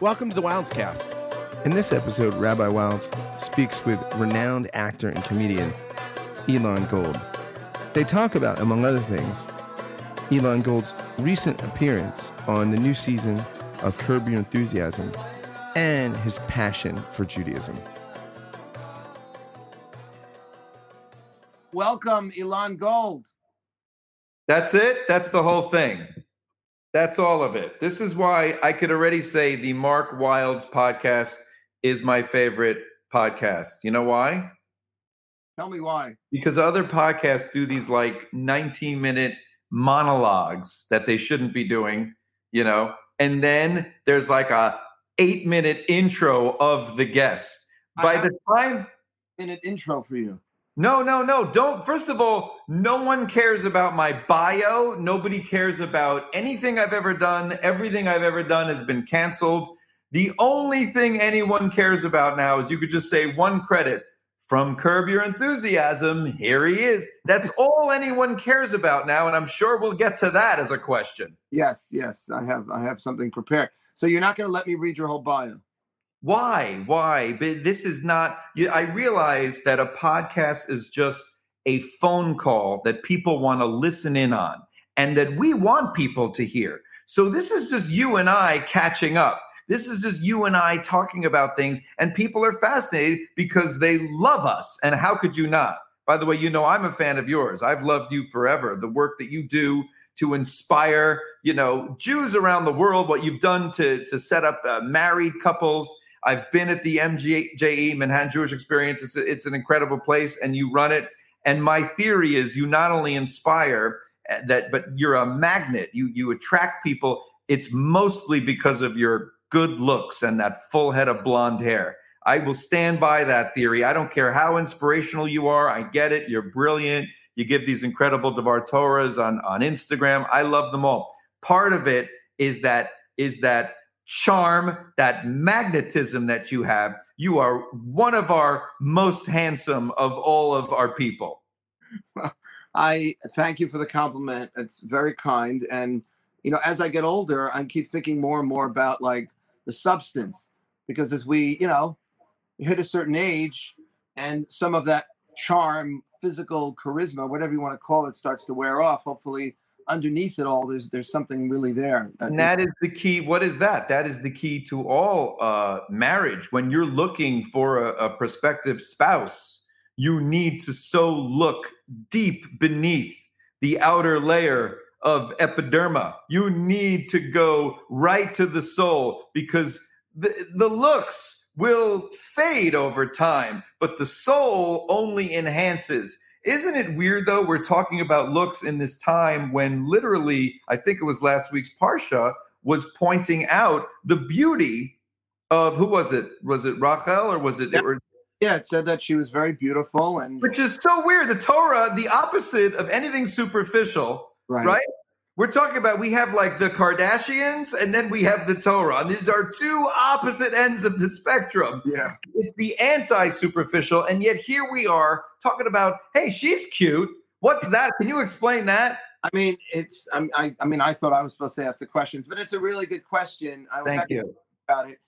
Welcome to the Wildes Cast. In this episode, Rabbi Wildes speaks with renowned actor and comedian Elon Gold. They talk about, among other things, Elon Gold's recent appearance on the new season of Curb Your Enthusiasm and his passion for Judaism. Welcome, Elon Gold. That's it. That's the whole thing. That's all of it. This is why I could already say the Mark Wildes podcast is my favorite podcast. You know why? Tell me why. Because other podcasts do these like 19 minute monologues that they shouldn't be doing, you know, and then there's like a eight minute intro of the guest. By the time minute intro for you. No, no, no. Don't. First of all, no one cares about my bio. Nobody cares about anything I've ever done. Everything I've ever done has been canceled. The only thing anyone cares about now is you could just say one credit from Curb Your Enthusiasm. Here he is. That's all anyone cares about now, and I'm sure we'll get to that as a question. Yes, yes. I have I have something prepared. So you're not going to let me read your whole bio. Why? Why? But this is not. I realize that a podcast is just a phone call that people want to listen in on and that we want people to hear. So this is just you and I catching up. This is just you and I talking about things, and people are fascinated because they love us. And how could you not? By the way, you know I'm a fan of yours. I've loved you forever. The work that you do to inspire, you know, Jews around the world, what you've done to to set up uh, married couples I've been at the MJE Manhattan Jewish Experience. It's a, it's an incredible place, and you run it. And my theory is, you not only inspire eh, that, but you're a magnet. You you attract people. It's mostly because of your good looks and that full head of blonde hair. I will stand by that theory. I don't care how inspirational you are. I get it. You're brilliant. You give these incredible Devar Torahs on on Instagram. I love them all. Part of it is that is that charm, that magnetism that you have. You are one of our most handsome of all of our people. I thank you for the compliment. It's very kind. And, you know, as I get older, I keep thinking more and more about like the substance because as we, you know, hit a certain age and some of that charm, physical charisma, whatever you want to call it, starts to wear off. Hopefully, underneath it all there's there's something really there and that is the key what is that? That is the key to all uh marriage. When you're looking for a, a prospective spouse you need to so look deep beneath the outer layer of epiderma. You need to go right to the soul because the, the looks will fade over time but the soul only enhances isn't it weird though? We're talking about looks in this time when literally, I think it was last week's Parsha was pointing out the beauty of who was it? Was it Rachel or was it? Yeah. Or, yeah, it said that she was very beautiful and which is so weird. The Torah, the opposite of anything superficial, right? right? We're talking about we have like the Kardashians and then we have the Torah. And these are two opposite ends of the spectrum. Yeah. It's the anti superficial. And yet here we are talking about, hey, she's cute. What's that? Can you explain that? I mean, it's I, I mean, I thought I was supposed to ask the questions, but it's a really good question. I was Thank you about it.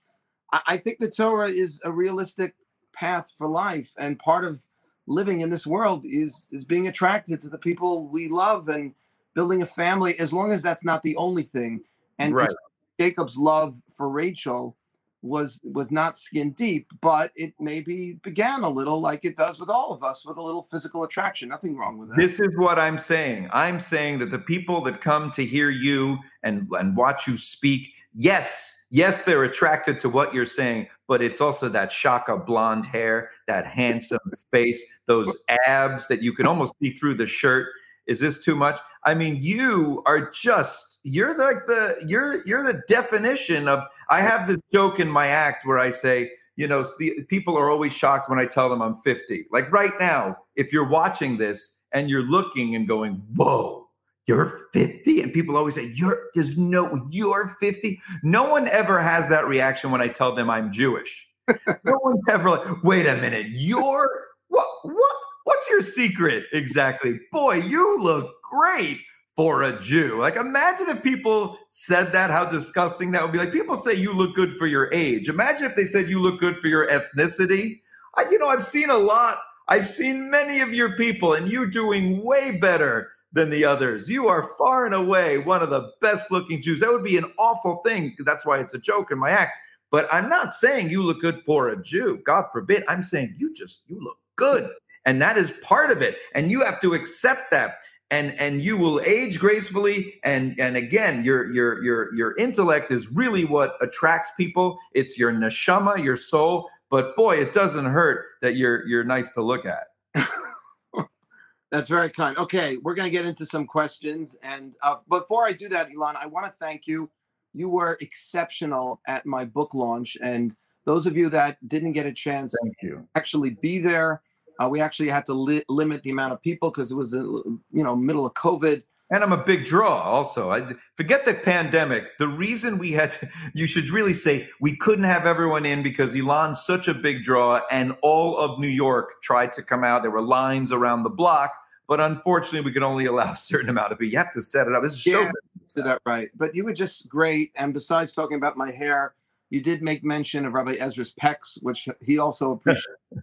I, I think the Torah is a realistic path for life, and part of living in this world is is being attracted to the people we love and building a family, as long as that's not the only thing. And right. Jacob's love for Rachel was was not skin deep, but it maybe began a little like it does with all of us, with a little physical attraction. Nothing wrong with that. This is what I'm saying. I'm saying that the people that come to hear you and and watch you speak, yes, yes, they're attracted to what you're saying, but it's also that shock of blonde hair, that handsome face, those abs that you can almost see through the shirt is this too much? I mean you are just you're like the you're you're the definition of i have this joke in my act where i say you know the, people are always shocked when i tell them i'm 50 like right now if you're watching this and you're looking and going whoa you're 50 and people always say you're there's no you're 50 no one ever has that reaction when i tell them i'm jewish. No one's ever like wait a minute you're what what What's your secret exactly? Boy, you look great. for a Jew. Like, imagine if people said that, how disgusting that would be. Like, people say you look good for your age. Imagine if they said you look good for your ethnicity. I, you know, I've seen a lot. I've seen many of your people, and you're doing way better than the others. You are far and away one of the best looking Jews. That would be an awful thing. That's why it's a joke in my act. But I'm not saying you look good for a Jew. God forbid. I'm saying you just, you look good. And that is part of it. And you have to accept that. And, and you will age gracefully and and again your your your your intellect is really what attracts people it's your neshama your soul but boy it doesn't hurt that you're you're nice to look at That's very kind. Okay, we're going to get into some questions. And uh, before I do that, Elon, I want to thank you. You were exceptional at my book launch. And those of you that didn't get a chance thank you actually be there, uh, we actually had to li- limit the amount of people because it was, you know, middle of COVID. And I'm a big draw also. I forget the pandemic. The reason we had to, you should really say we couldn't have everyone in because Elon's such a big draw and all of New York tried to come out. There were lines around the block but unfortunately, we could only allow a certain amount of people. You have to set it up. This is show yeah, business. that right. But you were just great. And besides talking about my hair, you did make mention of Rabbi Ezra's pecs, which he also appreciated.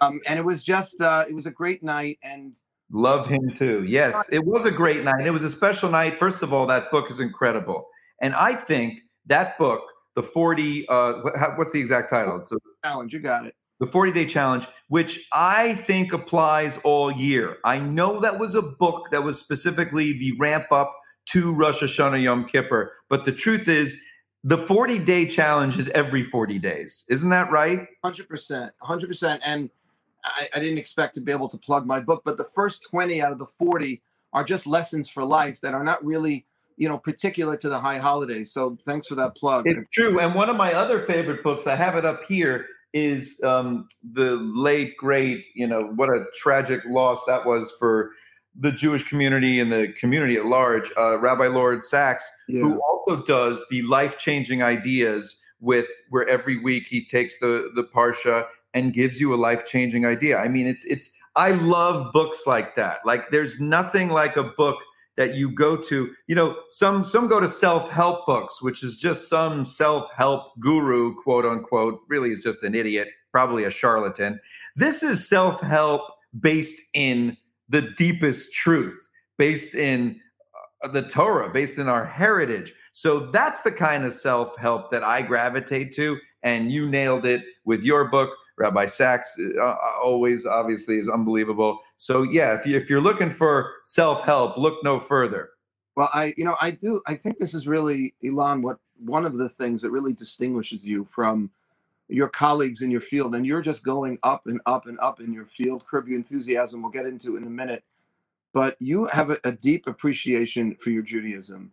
um, and it was just, uh, it was a great night. And love him too. Yes, it was a great night. It was a special night. First of all, that book is incredible, and I think that book, the forty, uh, what's the exact title? So challenge. You got it the 40 day challenge, which I think applies all year. I know that was a book that was specifically the ramp up to Rosh Hashanah Yom Kippur, but the truth is, the 40 day challenge is every 40 days. Isn't that right? 100%. 100%. And I, I didn't expect to be able to plug my book, but the first 20 out of the 40 are just lessons for life that are not really you know, particular to the high holidays. So thanks for that plug. It's true. And one of my other favorite books, I have it up here, is um, the late great you know what a tragic loss that was for the Jewish community and the community at large. Uh, Rabbi Lord Sacks, yeah. who also does the life changing ideas with where every week he takes the the parsha and gives you a life changing idea. I mean, it's it's I love books like that. Like there's nothing like a book that you go to you know some some go to self-help books which is just some self-help guru quote unquote really is just an idiot probably a charlatan this is self-help based in the deepest truth based in uh, the torah based in our heritage so that's the kind of self-help that i gravitate to and you nailed it with your book Rabbi Sacks uh, uh, always obviously is unbelievable. So yeah, if you if you're looking for self help, look no further. Well, I you know I do I think this is really Elon what one of the things that really distinguishes you from your colleagues in your field, and you're just going up and up and up in your field. Curb your enthusiasm. We'll get into in a minute, but you have a, a deep appreciation for your Judaism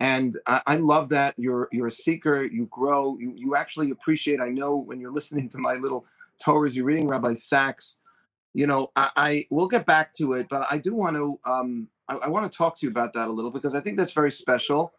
and I, I, love that you're you're a seeker you grow you you actually appreciate i know when you're listening to my little Torahs, you're reading Rabbi Sacks You know, I, I will get back to it, but I do want to um, I, I want to talk to you about that a little because I think that's very special.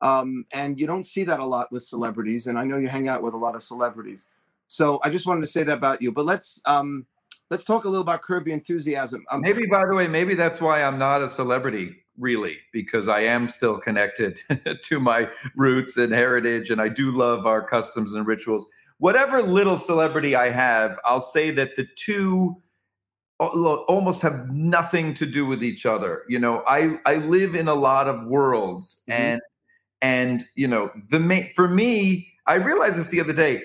Um, and you don't see that a lot with celebrities, and I know you hang out with a lot of celebrities. So I just wanted to say that about you. But let's um, let's talk a little about Your Enthusiasm. Um, maybe, by the way, maybe that's why I'm not a celebrity, really, because I am still connected to my roots and heritage, and I do love our customs and rituals whatever little celebrity I have, I'll say that the two almost have nothing to do with each other. You know, I I live in a lot of worlds, mm-hmm. and and you know the main for me, I realized this the other day.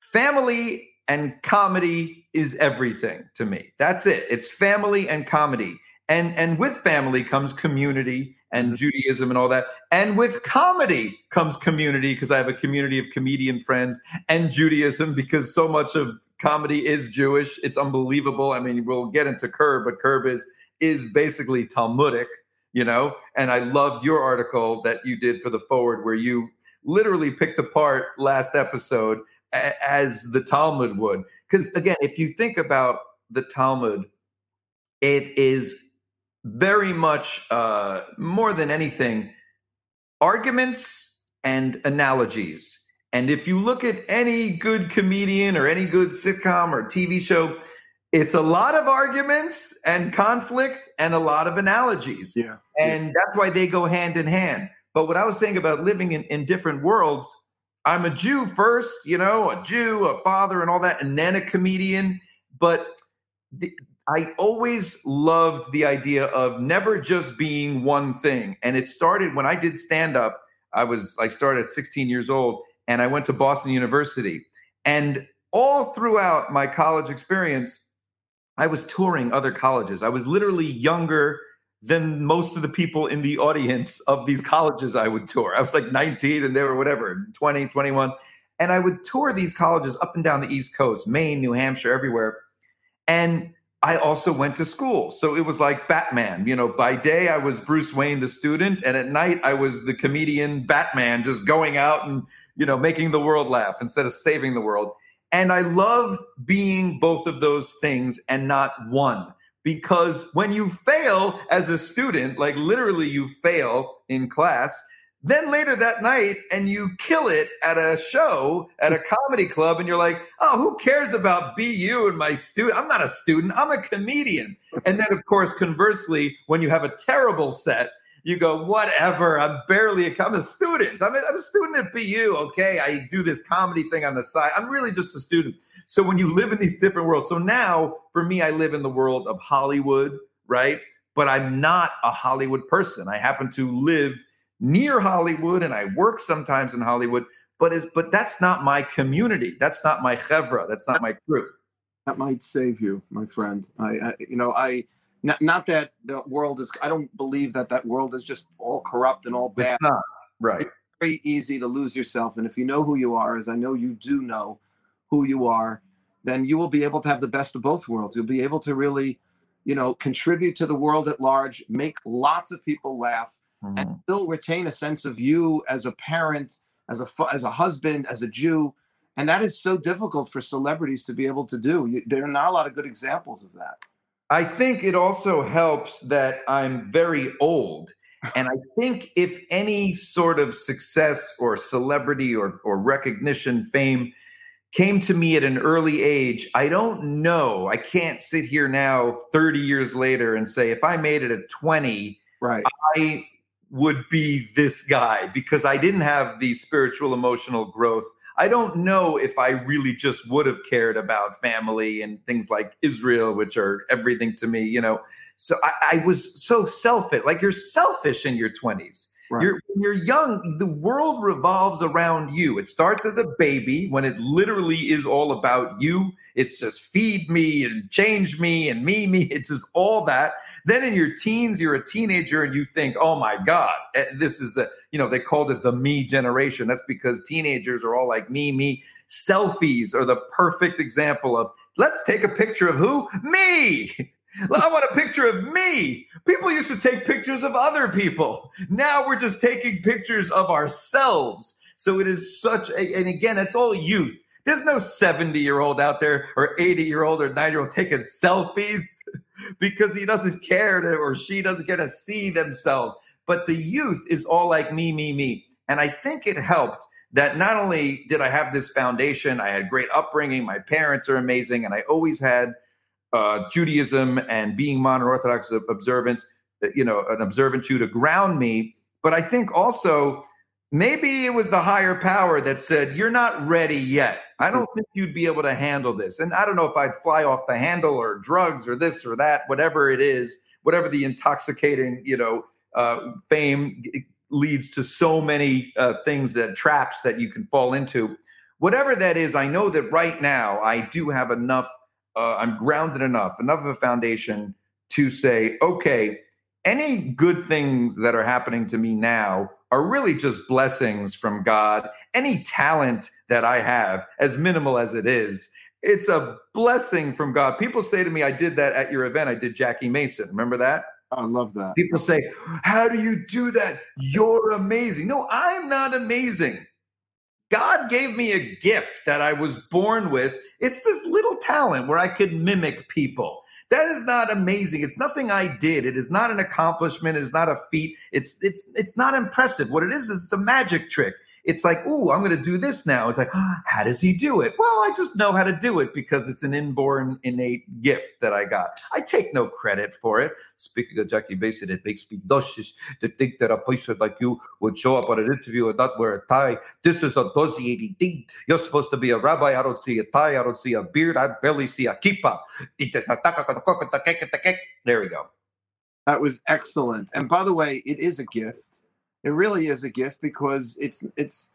Family and comedy is everything to me. That's it. It's family and comedy. And and with family comes community and mm-hmm. Judaism and all that. And with comedy comes community because I have a community of comedian friends and Judaism because so much of comedy is Jewish. It's unbelievable. I mean, we'll get into Curb, but Curb is is basically Talmudic, you know. And I loved your article that you did for the forward where you literally picked apart last episode as the Talmud would. Because again, if you think about the Talmud, it is very much uh, more than anything arguments and analogies. And if you look at any good comedian or any good sitcom or TV show, it's a lot of arguments and conflict and a lot of analogies. Yeah. And that's why they go hand in hand. But what I was saying about living in, in different worlds, I'm a Jew first, you know, a Jew, a father, and all that, and then a comedian. But the, I always loved the idea of never just being one thing. And it started when I did stand up. I was I started at 16 years old and I went to Boston University. And all throughout my college experience, I was touring other colleges. I was literally younger than most of the people in the audience of these colleges I would tour. I was like 19 and they were whatever, 20, 21. And I would tour these colleges up and down the East Coast, Maine, New Hampshire, everywhere. And I also went to school. So it was like Batman. You know, by day I was Bruce Wayne, the student, and at night I was the comedian Batman, just going out and, you know, making the world laugh instead of saving the world. And I love being both of those things and not one. Because when you fail as a student, like literally you fail in class, then later that night and you kill it at a show at a comedy club and you're like oh who cares about bu and my student i'm not a student i'm a comedian and then of course conversely when you have a terrible set you go whatever i'm barely a, i'm a student I'm a, I'm a student at bu okay i do this comedy thing on the side i'm really just a student so when you live in these different worlds so now for me i live in the world of hollywood right but i'm not a hollywood person i happen to live near Hollywood and I work sometimes in Hollywood, but it's, but that's not my community. That's not my chevra. That's not my crew. That might save you, my friend. I, I you know, I not, not that the world is. I don't believe that that world is just all corrupt and all bad. It's not right. It's very easy to lose yourself, and if you know who you are, as I know you do know who you are, then you will be able to have the best of both worlds. You'll be able to really, you know, contribute to the world at large, make lots of people laugh, mm-hmm. and still retain a sense of you as a parent, as a as a husband, as a Jew, and that is so difficult for celebrities to be able to do. You, there are not a lot of good examples of that. I think it also helps that I'm very old. And I think if any sort of success or celebrity or, or recognition, fame came to me at an early age, I don't know. I can't sit here now 30 years later and say, if I made it at 20, right. I would be this guy because I didn't have the spiritual emotional growth. I don't know if I really just would have cared about family and things like Israel, which are everything to me, you know. So I, I was so selfish. Like you're selfish in your 20s. Right. You're you're young, the world revolves around you. It starts as a baby when it literally is all about you. It's just feed me and change me and me, me. It's just all that. Then in your teens, you're a teenager and you think, oh my God, eh, this is the, you know, they called it the me generation. That's because teenagers are all like me, me. Selfies are the perfect example of let's take a picture of who? Me. I want a picture of me. People used to take pictures of other people. Now we're just taking pictures of ourselves. So it is such a, and again, it's all youth. There's no 70 year old out there or 80 year old or 90 year old taking selfies because he doesn't care to, or she doesn't care to see themselves. But the youth is all like me, me, me. And I think it helped that not only did I have this foundation, I had great upbringing, my parents are amazing, and I always had uh, Judaism and being modern Orthodox observant, you know, an observant Jew to ground me. But I think also maybe it was the higher power that said, You're not ready yet. I don't think you'd be able to handle this. And I don't know if I'd fly off the handle or drugs or this or that, whatever it is, whatever the intoxicating, you know, uh, fame leads to so many uh, things that traps that you can fall into. Whatever that is, I know that right now I do have enough, uh, I'm grounded enough, enough of a foundation to say, okay, any good things that are happening to me now are really just blessings from God. Any talent that I have, as minimal as it is, it's a blessing from God. People say to me, I did that at your event. I did Jackie Mason. Remember that? I love that. People say, How do you do that? You're amazing. No, I'm not amazing. God gave me a gift that I was born with. It's this little talent where I could mimic people. That is not amazing. It's nothing I did. It is not an accomplishment. It is not a feat. It's it's it's not impressive. What it is is it's a magic trick. It's like, ooh, I'm going to do this now. It's like, oh, how does he do it? Well, I just know how to do it because it's an inborn, innate gift that I got. I take no credit for it. Speaking of Jackie Mason, it makes me nauseous to think that a person like you would show up on an interview and not wear a tie. This is a nauseating thing. You're supposed to be a rabbi. I don't see a tie. I don't see a beard. I barely see a kippah. There we go. That was excellent. And by the way, it is a gift. It really is a gift because it's it's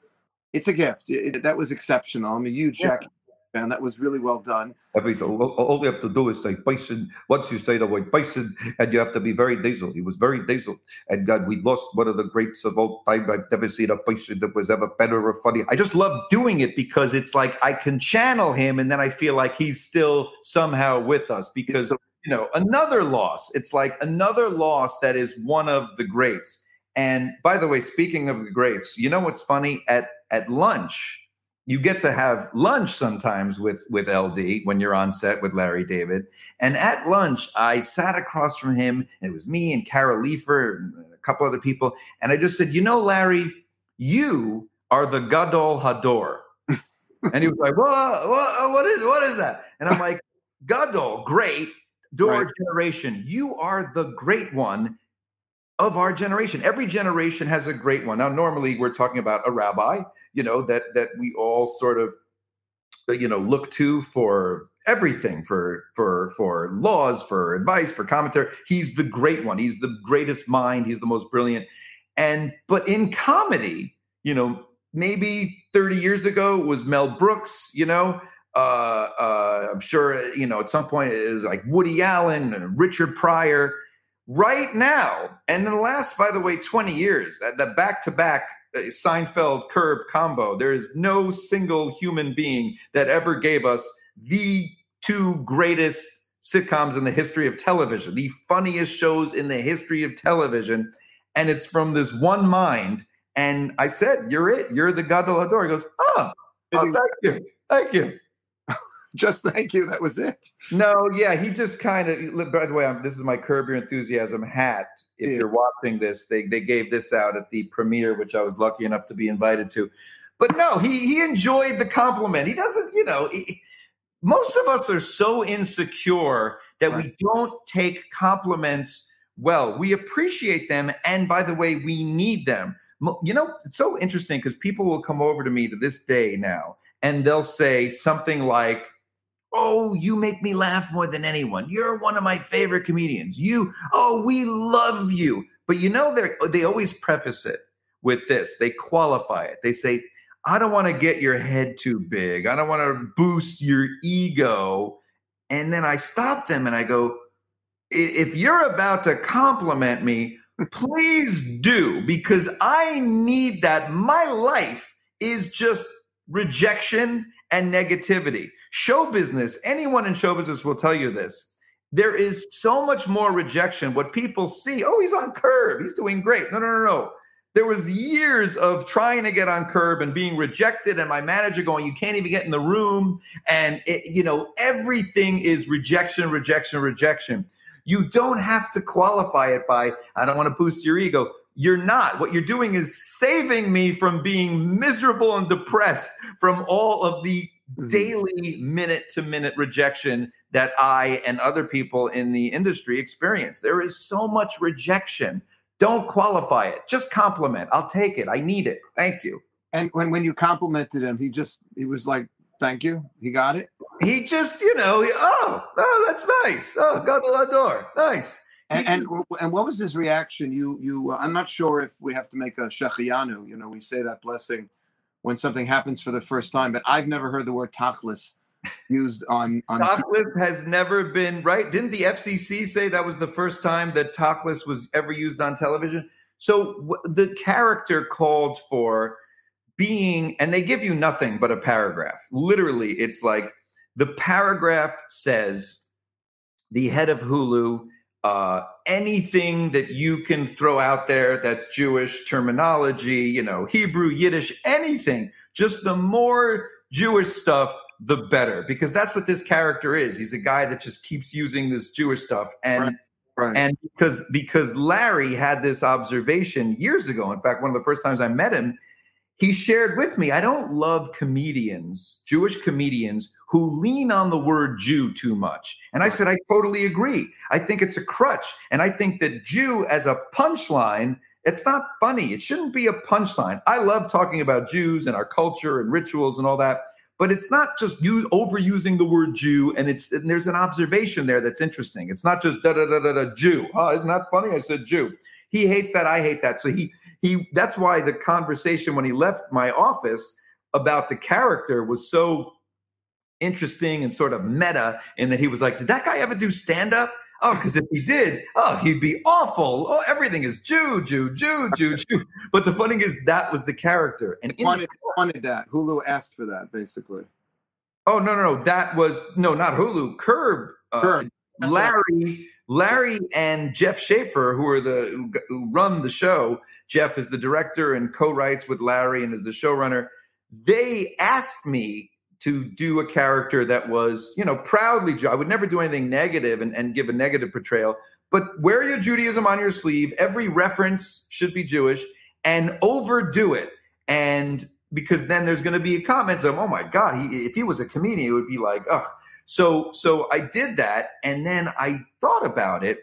it's a gift. It, that was exceptional. I'm a huge Yeah. Jackie fan. That was really well done. Every all, all you have to do is say bison. Once you say the word bison, and you have to be very nasal. He was very nasal, and God, we lost one of the greats of all time. I've never seen a bison that was ever better or funny. I just love doing it because it's like I can channel him, and then I feel like he's still somehow with us because you know another loss. It's like another loss that is one of the greats. And by the way, speaking of the greats, you know what's funny at at lunch you get to have lunch sometimes with with LD when you're on set with Larry David. And at lunch, I sat across from him, and it was me and Carol Leifer and a couple other people. And I just said, you know, Larry, you are the Gadol Hador. and he was like, what, what, is what is that? And I'm like, Gadol, great, Door Right. generation. You are the great one of our generation. Every generation has a great one. Now, normally we're talking about a rabbi, you know, that that we all sort of, you know, look to for everything, for for for laws, for advice, for commentary. He's the great one. He's the greatest mind. He's the most brilliant. And but in comedy, you know, maybe 30 years ago was Mel Brooks, you know. Uh, uh, I'm sure, you know, at some point it was like Woody Allen and Richard Pryor right now, and in the last, by the way, 20 years, that the back to back uh, Seinfeld Curb combo, there is no single human being that ever gave us the two greatest sitcoms in the history of television, the funniest shows in the history of television. And it's from this one mind. And I said, You're it. You're the god Gadol Hador. He goes, Oh, oh thank you. Thank you. Just thank you. That was it. No, yeah, he just kind of. By the way, I'm, this is my Curb Your Enthusiasm hat. If Yeah. you're watching this, they they gave this out at the premiere, which I was lucky enough to be invited to. But no, he he enjoyed the compliment. He doesn't, you know. he- most of us are so insecure that we don't take compliments well. We appreciate them, and by the way, we need them. You know, it's so interesting because people will come over to me to this day now, and they'll say something like. Oh, you make me laugh more than anyone. You're one of my favorite comedians. You, oh, we love you. But you know, they they always preface it with this. They qualify it. They say, I don't want to get your head too big. I don't want to boost your ego. And then I stop them and I go, if you're about to compliment me, please do, because I need that. My life is just rejection and negativity. Show business, anyone in show business will tell you this. There is so much more rejection. What people see, oh, he's on curb, he's doing great. No, no, no, no. There was years of trying to get on curb and being rejected, and my manager going, "You can't even get in the room," and it, you know everything is rejection, rejection, rejection. You don't have to qualify it by, "I don't want to boost your ego." You're not. What you're doing is saving me from being miserable and depressed from all of the Mhm. daily minute to minute rejection that I and other people in the industry experience. There is so much rejection. Don't qualify it. Just compliment. I'll take it. I need it. Thank you. And when when you complimented him, he just he was like, "Thank you." He got it. He just, you know, he- oh, oh, that's nice. Oh, Gadol Hador. Nice. And, and and what was his reaction? You you uh, I'm not sure if we have to make a shehecheyanu. You know, we say that blessing when something happens for the first time, but I've never heard the word tachlis used on on. Tachlis has never been right. Didn't the FCC say that was the first time that Tachlis was ever used on television? So w- the character called for being, and they give you nothing but a paragraph. Literally, it's like the paragraph says the head of Hulu. Uh, anything that you can throw out there that's Jewish terminology, you know, Hebrew, Yiddish, anything, just the more Jewish stuff, the better, because that's what this character is. He's a guy that just keeps using this Jewish stuff. And Right. Right. and because because Larry had this observation years ago. In fact, one of the first times I met him, he shared with me, I don't love comedians, Jewish comedians who lean on the word Jew too much. And I said, I totally agree. I think it's a crutch. And I think that Jew as a punchline, it's not funny. It shouldn't be a punchline. I love talking about Jews and our culture and rituals and all that. But it's not just you overusing the word Jew, and it's and there's an observation there that's interesting. It's not just da da da da da Jew. Oh, isn't that funny? I said Jew. He hates that. I hate that. So he he. That's why the conversation when he left my office about the character was so interesting and sort of meta in that he was like, Did that guy ever do stand up? Oh, because if he did, oh, he'd be awful. Oh, everything is Jew, Jew, Jew, Jew, Jew. But the funny is that was the character. And wanted, wanted that. Hulu asked for that, basically. oh no, no, no, that was no, not Hulu. Curb. Uh, Curb. Larry, Larry, and Jeff Schaffer, who are the who, who run the show. Jeff is the director and co-writes with Larry and is the showrunner. They asked me to do a character that was, you know, proudly Jew. I would never do anything negative and, and give a negative portrayal, but wear your Judaism on your sleeve. Every reference should be Jewish and overdo it. And because then there's going to be a comment of, oh my God, he, if he was a comedian, it would be like, ugh. So, so I did that. And then I thought about it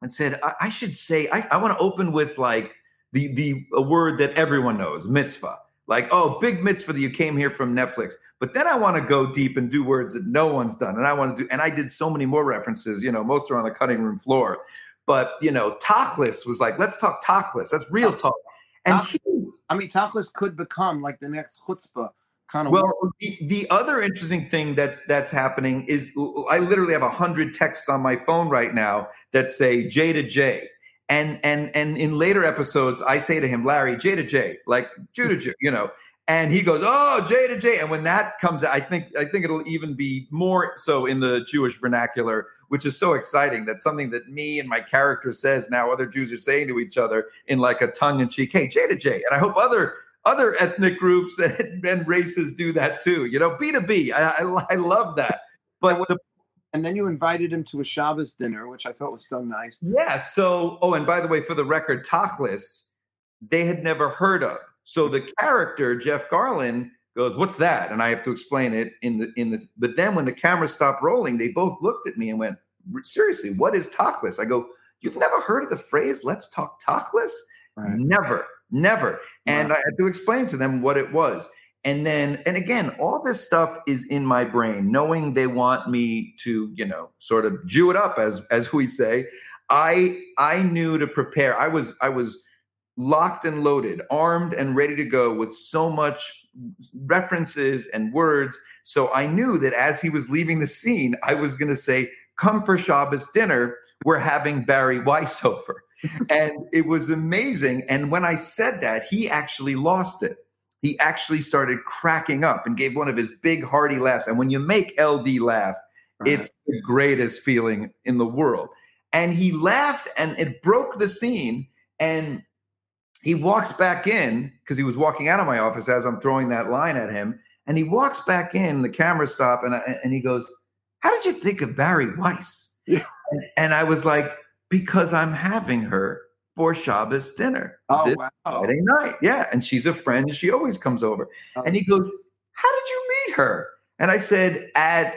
and said, I, I should say, I, I want to open with like the, the, a word that everyone knows, mitzvah. Like, oh, big mitzvah that you came here from Netflix. But then I want to go deep and do words that no one's done. And I want to do, and I did so many more references, you know, most are on the cutting room floor. But, you know, Tachlis was like, let's talk Tachlis. That's real talk. And he, I mean, Tachlis could become like the next chutzpah kind of. well, the, the other interesting thing that's that's happening is I literally have a hundred texts on my phone right now that say J to J. And and and in later episodes, I say to him, Larry, J to J, like Jew to Jew, you know. And he goes, Oh, J to J. And when that comes out, I think I think it'll even be more so in the Jewish vernacular, which is so exciting. that something that me and my character says now other Jews are saying to each other in like a tongue-in-cheek, hey, J to J. And I hope other other ethnic groups and, and races do that too. You know, B to B. I, I, I love that. But the and then you invited him to a Shabbos dinner, which I thought was so nice. Yeah. So, oh, and by the way, for the record, Tachlis, they had never heard of. So the character Jeff Garlin goes, "What's that?" And I have to explain it in the in the. But then when the camera stopped rolling, they both looked at me and went, "Seriously, what is Tachlis?" I go, "You've never heard of the phrase "Let's talk Tachlis"?" Right. Never, never. And I had to explain to them what it was. And then, and again, all this stuff is in my brain, knowing they want me to, you know, sort of Jew it up, as as we say. I I knew to prepare. I was I was locked and loaded, armed and ready to go with so much references and words. So I knew that as he was leaving the scene, I was going to say, "Come for Shabbos dinner. We're having Bari Weiss over." and it was amazing. And when I said that, he actually lost it. He actually started cracking up and gave one of his big hearty laughs. And when you make LD laugh, Right. it's the greatest feeling in the world. And he laughed and it broke the scene. And he walks back in because he was walking out of my office as I'm throwing that line at him. And he walks back in, the camera stop, and, I- and he goes, How did you think of Bari Weiss? Yeah. And, and I was like, Because I'm having her for Shabbos dinner. Oh wow! Friday night. Yeah. And she's a friend and she always comes over. Oh. And he goes, How did you meet her? And I said, at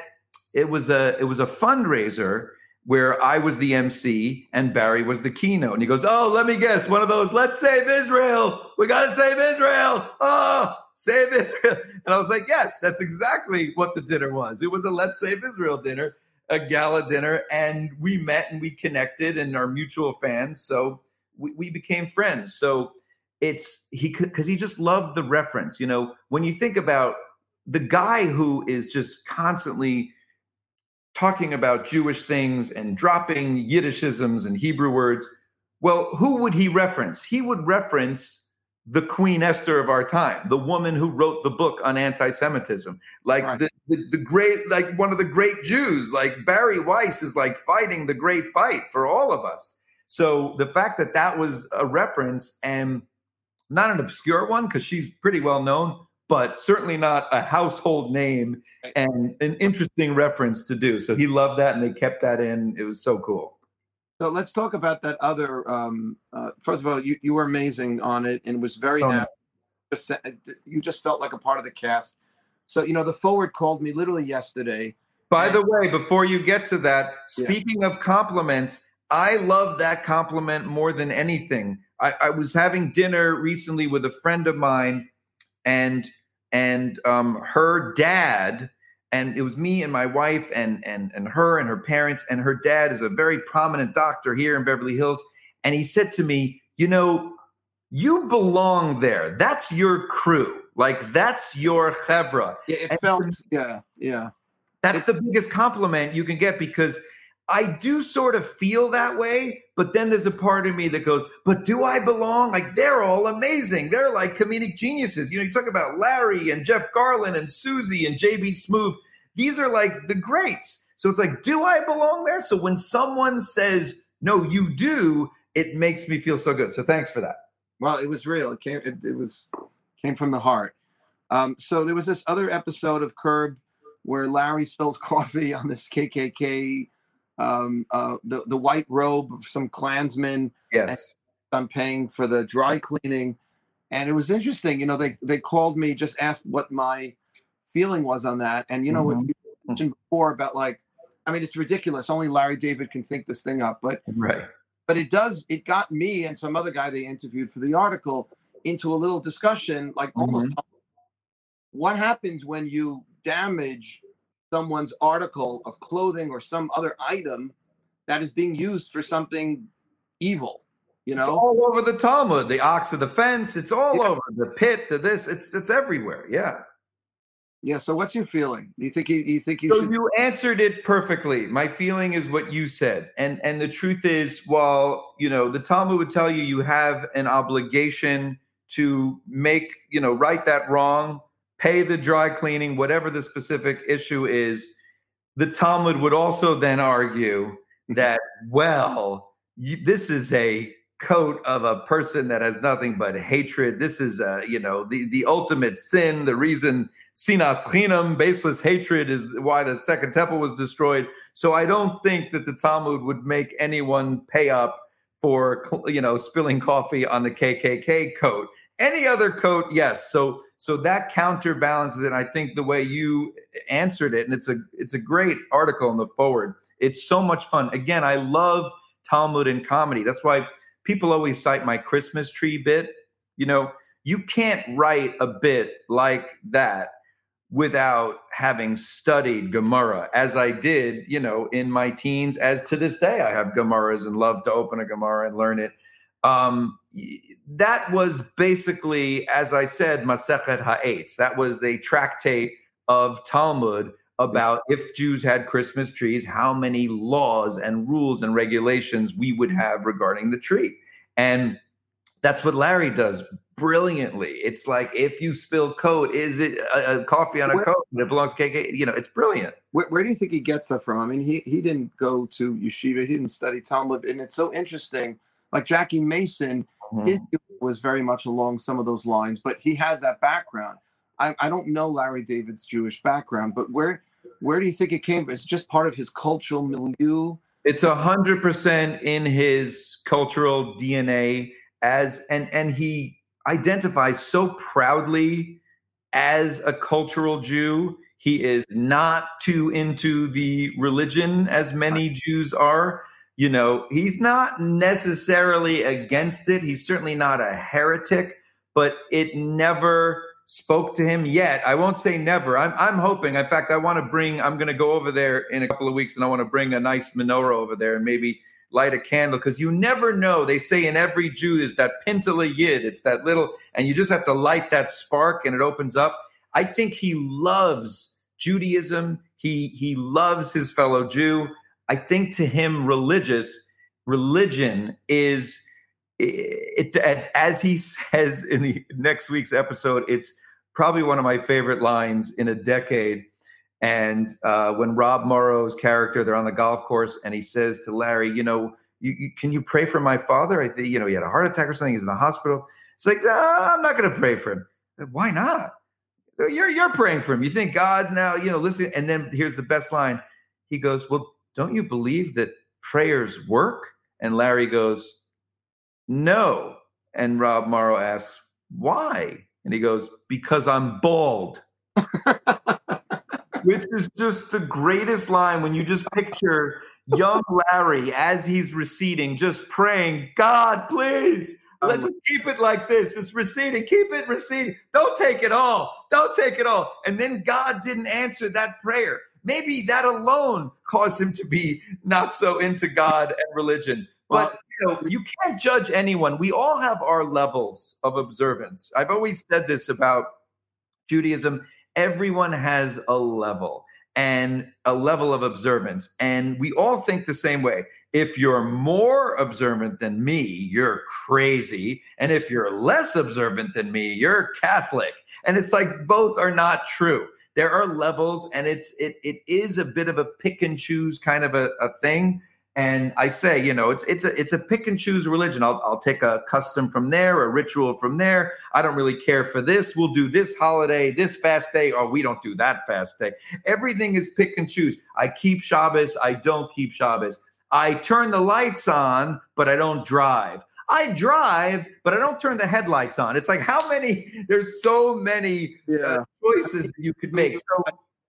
it was a it was a fundraiser where I was the MC and Bari was the keynote. And he goes, Oh, let me guess, one of those, let's save Israel. We gotta save Israel. Oh, save Israel. And I was like, Yes, that's exactly what the dinner was. It was a let's save Israel dinner, a gala dinner, and we met and we connected and are mutual fans. So we, we became friends. So it's he because he just loved the reference. You know, when you think about the guy who is just constantly talking about Jewish things and dropping Yiddishisms and Hebrew words, well, who would he reference? He would reference the Queen Esther of our time, the woman who wrote the book on anti-Semitism, like Right. the, the the great, like one of the great Jews, like Bari Weiss is like fighting the great fight for all of us. So the fact that that was a reference and not an obscure one because she's pretty well known, but certainly not a household name and an interesting reference to do. So he loved that and they kept that in. It was so cool. So let's talk about that other. Um, uh, first of all, you, you were amazing on it, and it was very Oh, natural. just you just felt like a part of the cast. So you know, the forward called me literally yesterday. By Yeah. the way, before you get to that, Yeah. speaking of compliments, I love that compliment more than anything. I, I was having dinner recently with a friend of mine, and and um, her dad, and it was me and my wife and and and her and her parents, and her dad is a very prominent doctor here in Beverly Hills, and he said to me, you know, you belong there. That's your crew. Like that's your chevra. Yeah, it And- felt. Yeah, yeah. That's the biggest compliment you can get because I do sort of feel that way, but then there's a part of me that goes, but do I belong? Like they're all amazing. They're like comedic geniuses. You know, you talk about Larry and Jeff Garlin and Susie and JB Smoove. These are like the greats. So it's like, do I belong there? So when someone says, no, you do, it makes me feel so good. So thanks for that. Well, it was real. It came. It, it was came from the heart. Um, so there was this other episode of Curb where Larry spills coffee on this KKK, um, uh, the the white robe of some Klansman. Yes. I'm paying for the dry cleaning, and it was interesting. You know, they they called me, just asked what my feeling was on that, and you know what Mhm. you mentioned before about like, I mean, it's ridiculous. Only Larry David can think this thing up, but Right. but it does it got me and some other guy they interviewed for the article into a little discussion like almost what happens when you damage someone's article of clothing or some other item that is being used for something evil you know, It's all over the Talmud, the ox of the fence. It's all Yeah. over the pit, the this. It's it's everywhere. Yeah. yeah so what's your feeling do you think you, you think you So should you answered it perfectly. My feeling is what you said, and and the truth is, while you know the Talmud would tell you you have an obligation to make you know right that wrong, pay the dry cleaning, whatever the specific issue is. The Talmud would also then argue that well, you, this is a coat of a person that has nothing but hatred. This is uh, you know the the ultimate sin. The reason sinas chinam, baseless hatred, is why the second temple was destroyed. So I don't think that the Talmud would make anyone pay up for you know spilling coffee on the KKK coat. Any other coat, yes. So so that counterbalances it. I think the way you answered it, and it's a it's a great article in the forward. It's so much fun. Again, I love Talmud and comedy. That's why people always cite my Christmas tree bit. You know, you can't write a bit like that without having studied Gemara, as I did, you know, in my teens. As to this day, I have Gemaras and love to open a Gemara and learn it. Um, that was basically, as I said, Masechet Ha'etz. That was the tractate of Talmud about if Jews had Christmas trees, how many laws and rules and regulations we would have regarding the tree. And that's what Larry does brilliantly. It's like if you spill coat, is it a, a coffee on a Where- coat? It belongs to KK. You know, it's brilliant. where, where do you think he gets that from? I mean, he he didn't go to yeshiva, he didn't study Talmud, and it's so interesting. Like Jackie Mason, mm-hmm. his was very much along some of those lines, but he has that background. I, I don't know Larry David's Jewish background, but where where do you think it came from? It's just part of his cultural milieu. It's a hundred percent in his cultural DNA as and and he identifies so proudly as a cultural Jew. He is not too into the religion as many Jews are. You know, he's not necessarily against it. He's certainly not a heretic, but it never spoke to him yet. I won't say never. I'm I'm hoping. In fact, I want to bring. I'm going to go over there in a couple of weeks, and I want to bring a nice menorah over there and maybe light a candle because you never know. They say in every Jew is that pintele yid. It's that little, and you just have to light that spark, and it opens up. I think he loves Judaism. He he loves his fellow Jew. I think to him, religious religion is it, as as he says in the next week's episode. It's probably one of my favorite lines in a decade. And uh, when Rob Morrow's character, they're on the golf course, and he says to Larry, "You know, you, you, can you pray for my father? I think you know he had a heart attack or something. He's in the hospital." It's like, "Ah, I'm not going to pray for him. Why not? You're you're praying for him. You think God now, you know, listen. And then here's the best line. He goes, "Well, don't you believe that prayers work?" And Larry goes, "No." And Rob Morrow asks, "Why?" And he goes, Because I'm bald. Which is just the greatest line when you just picture young Larry as he's receding, just praying, God, please, let's um keep it like this. It's receding. Keep it receding. Don't take it all. Don't take it all. And then God didn't answer that prayer. Maybe that alone caused him to be not so into God and religion. But you know, you can't judge anyone. We all have our levels of observance. I've always said this about Judaism. Everyone has a level and a level of observance. And we all think the same way. If you're more observant than me, you're crazy. And if you're less observant than me, you're Catholic. And it's like both are not true. There are levels, and it's it it is a bit of a pick and choose kind of a, a thing. And I say, you know, it's it's a it's a pick and choose religion. I'll I'll take a custom from there, a ritual from there. I don't really care for this. We'll do this holiday, this fast day, or we don't do that fast day. Everything is pick and choose. I keep Shabbos, I don't keep Shabbos. I turn the lights on, but I don't drive. I drive, but I don't turn the headlights on. It's like how many? There's so many uh, choices that you could make. So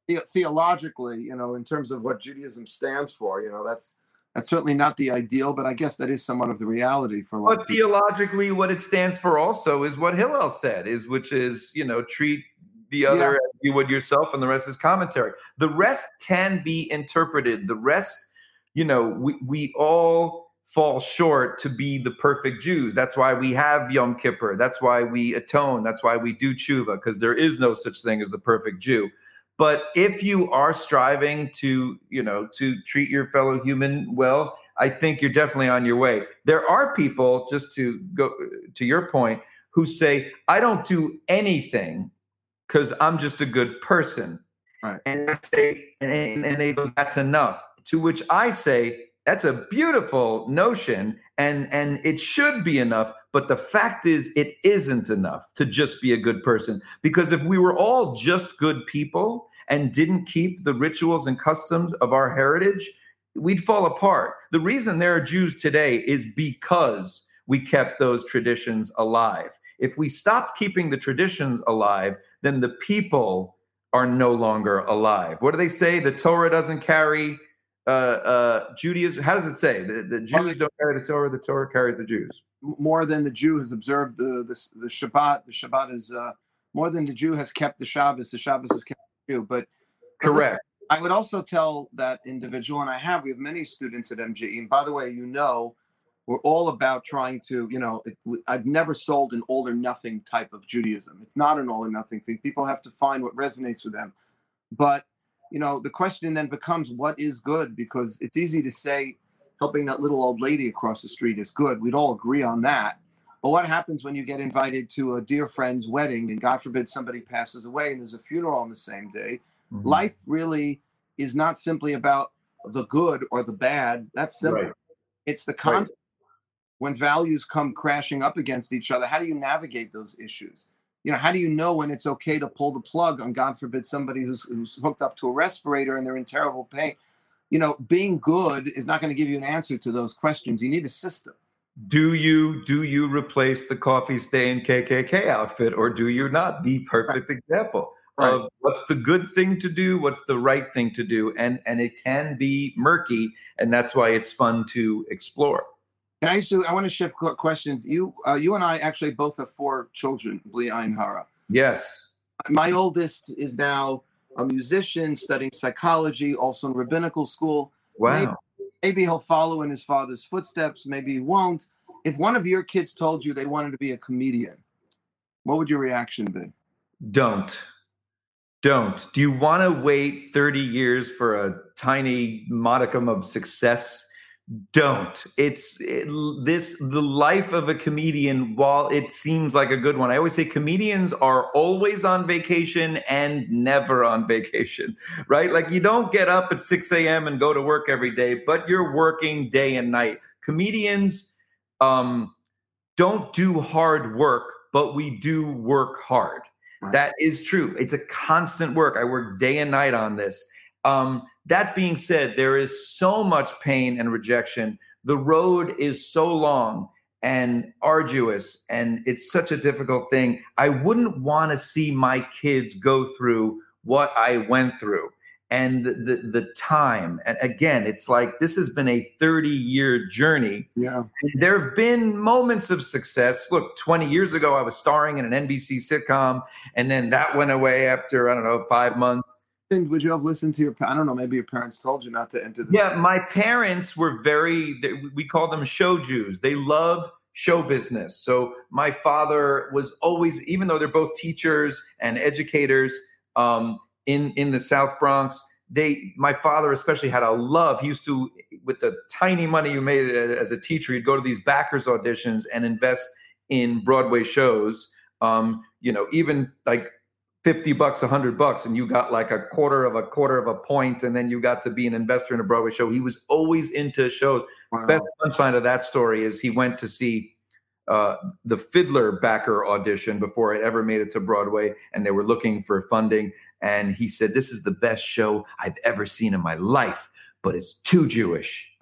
The- theologically, you know, in terms of what Judaism stands for, you know, that's that's certainly not the ideal, but I guess that is somewhat of the reality for a lot But of people. theologically, what it stands for also is what Hillel said, is which is you know treat the other Yeah. as you would yourself, and the rest is commentary. The rest can be interpreted. The rest, you know, we we all fall short to be the perfect Jews. That's why we have Yom Kippur. That's why we atone. That's why we do tshuva because there is no such thing as the perfect Jew. But if you are striving to, you know, to treat your fellow human well, I think you're definitely on your way. There are people, just to go to your point, who say, I don't do anything because I'm just a good person. Right. And I say, and, and they go, that's enough. To which I say, that's a beautiful notion, and and it should be enough. But the fact is, it isn't enough to just be a good person. Because if we were all just good people and didn't keep the rituals and customs of our heritage, we'd fall apart. The reason there are Jews today is because we kept those traditions alive. If we stop keeping the traditions alive, then the people are no longer alive. What do they say? The Torah doesn't carry uh, uh, Judaism. How does it say? The, the Jews don't carry the Torah. The Torah carries the Jews. more than the Jew has observed the the, the Shabbat. The Shabbat is uh, more than the Jew has kept the Shabbos. The Shabbos has kept the Jew. But but Correct. I would also tell that individual, and I have, we have many students at MJE. And by the way, you know, we're all about trying to, you know, it, I've never sold an all or nothing type of Judaism. It's not an all or nothing thing. People have to find what resonates with them. But, you know, the question then becomes what is good? Because it's easy to say helping that little old lady across the street is good. We'd all agree on that. But what happens when you get invited to a dear friend's wedding and God forbid somebody passes away and there's a funeral on the same day? Mhm. life really is not simply about the good or the bad. That's simple. Right. It's the conflict. When values come crashing up against each other, how do you navigate those issues? You know, how do you know when it's okay to pull the plug on, God forbid, somebody who's, who's hooked up to a respirator and they're in terrible pain? You know, being good is not going to give you an answer to those questions. You need a system. Do you do you replace the coffee stain KKK outfit or do you not? The perfect example Right. of what's the good thing to do, what's the right thing to do, and and it can be murky, and that's why it's fun to explore. Can I do? I want to shift qu- questions. You, uh, you and I actually both have four children, Bli Ayin Hara. Yes. my oldest is now a musician studying psychology, also in rabbinical school. Wow. Maybe he'll follow in his father's footsteps, maybe he won't. If one of your kids told you they wanted to be a comedian, what would your reaction be? Don't. Don't. Do you want to wait 30 years for a tiny modicum of success? Don't. It's it, this the life of a comedian while it seems like a good one. I always say comedians are always on vacation and never on vacation, right? Like you don't get up at 6 a.m. and go to work every day, but you're working day and night. Comedians um, don't do hard work, but we do work hard. Right. That is true. It's a constant work. I work day and night on this. Um, that being said, there is so much pain and rejection. The road is so long. and arduous and it's such a difficult thing. I wouldn't want to see my kids go through what I went through and the, the, time. And again, it's like this has been a 30 year journey. Yeah. There have been moments of success. Look, 20 years ago, I was starring in an NBC sitcom, and then that went away after, I don't know, five months. And would you have listened to your? I don't know. Maybe your parents told you not to enter this. Yeah, my parents were very. We call them show Jews. They love show business. So my father was always, even though they're both teachers and educators um, in in the South Bronx, they my father especially had a love. He used to, with the tiny money you made as a teacher, he'd go to these backers auditions and invest in Broadway shows. Um, you know, even like 50 bucks, 100 bucks, and you got like a quarter of a quarter of a point, and then you got to be an investor in a Broadway show. He was always into shows. Wow. Best punchline of that story is he went to see uh, the Fiddler backer audition before it ever made it to Broadway, and they were looking for funding. And he said, This is the best show I've ever seen in my life but it's too Jewish.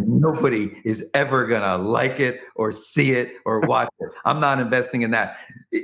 nobody is ever going to like it or see it or watch it. I'm not investing in that.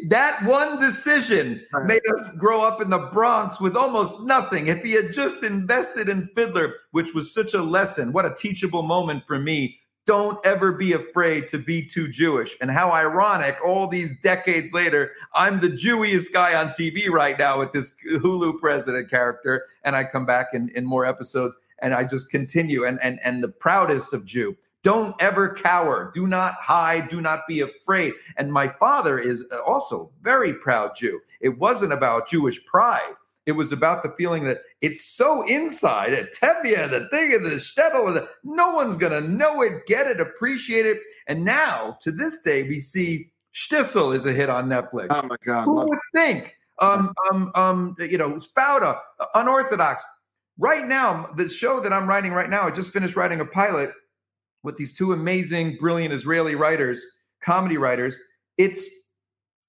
That one decision made us grow up in the Bronx with almost nothing. If he had just invested in Fiddler, which was such a lesson, what a teachable moment for me. Don't ever be afraid to be too Jewish. And how ironic, all these decades later, I'm the Jewiest guy on TV right now with this Hulu president character. And I come back in, in more episodes and I just continue. And and and the proudest of Jew. Don't ever cower. Do not hide. Do not be afraid. And my father is also very proud Jew. It wasn't about Jewish pride. It was about the feeling that it's so inside at Tevye, the thing of the shtetl, no one's gonna know it, get it, appreciate it. And now, to this day, we see Shtisel is a hit on Netflix. Oh my God! Who would think? Um, um, um, you know, Fauda, unorthodox. Right now, the show that I'm writing right now, I just finished writing a pilot with these two amazing, brilliant Israeli writers, comedy writers. It's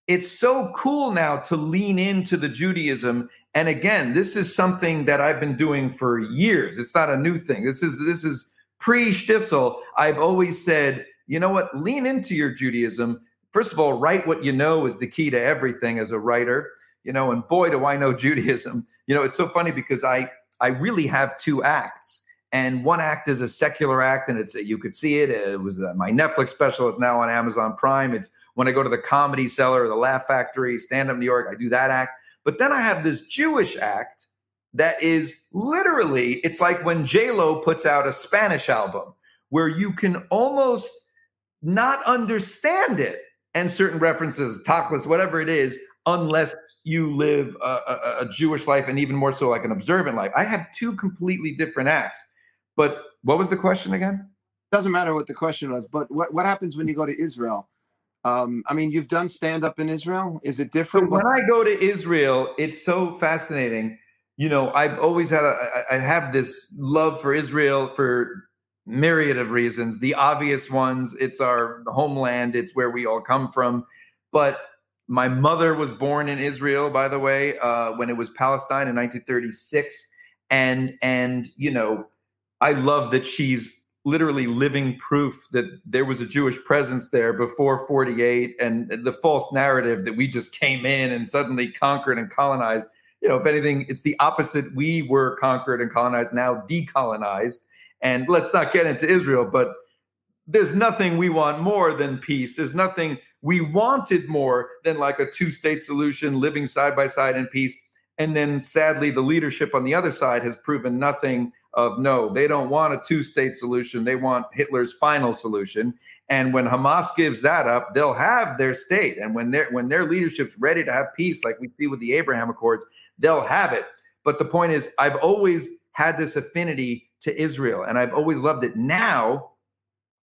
it's so cool now to lean into the Judaism. And again, this is something that I've been doing for years. It's not a new thing. This is this is pre Shtisel. I've always said, you know what, lean into your Judaism. First of all, write what you know is the key to everything as a writer. You know, and boy, do I know Judaism. You know, it's so funny because I I really have two acts. And one act is a secular act, and it's you could see it. It was my Netflix special. It's now on Amazon Prime. It's when I go to the Comedy Cellar, the Laugh Factory, Stand Up New York. I do that act. But then I have this Jewish act that is literally. It's like when J Lo puts out a Spanish album, where you can almost not understand it, and certain references, tacos, whatever it is, unless you live a, a, a, Jewish life and even more so like an observant life. I have two completely different acts. But what was the question again? Doesn't matter what the question was, but what, what happens when you go to Israel? Um, I mean, you've done stand up in Israel. Is it different? So when I go to Israel, it's so fascinating. You know, I've always had a, I have this love for Israel for myriad of reasons. The obvious ones, it's our homeland, it's where we all come from. But my mother was born in Israel, by the way, uh, when it was Palestine in 1936, and and you know, I love that she's literally living proof that there was a Jewish presence there before 48, and the false narrative that we just came in and suddenly conquered and colonized. You know, if anything, it's the opposite. We were conquered and colonized, now decolonized. And let's not get into Israel, but there's nothing we want more than peace. There's nothing we wanted more than like a two state solution, living side by side in peace. And then sadly, the leadership on the other side has proven nothing of no, they don't want a two state solution. They want Hitler's final solution. And when Hamas gives that up, they'll have their state. And when their when their leadership's ready to have peace, like we see with the Abraham Accords, they'll have it. But the point is, I've always had this affinity to Israel, and I've always loved it. Now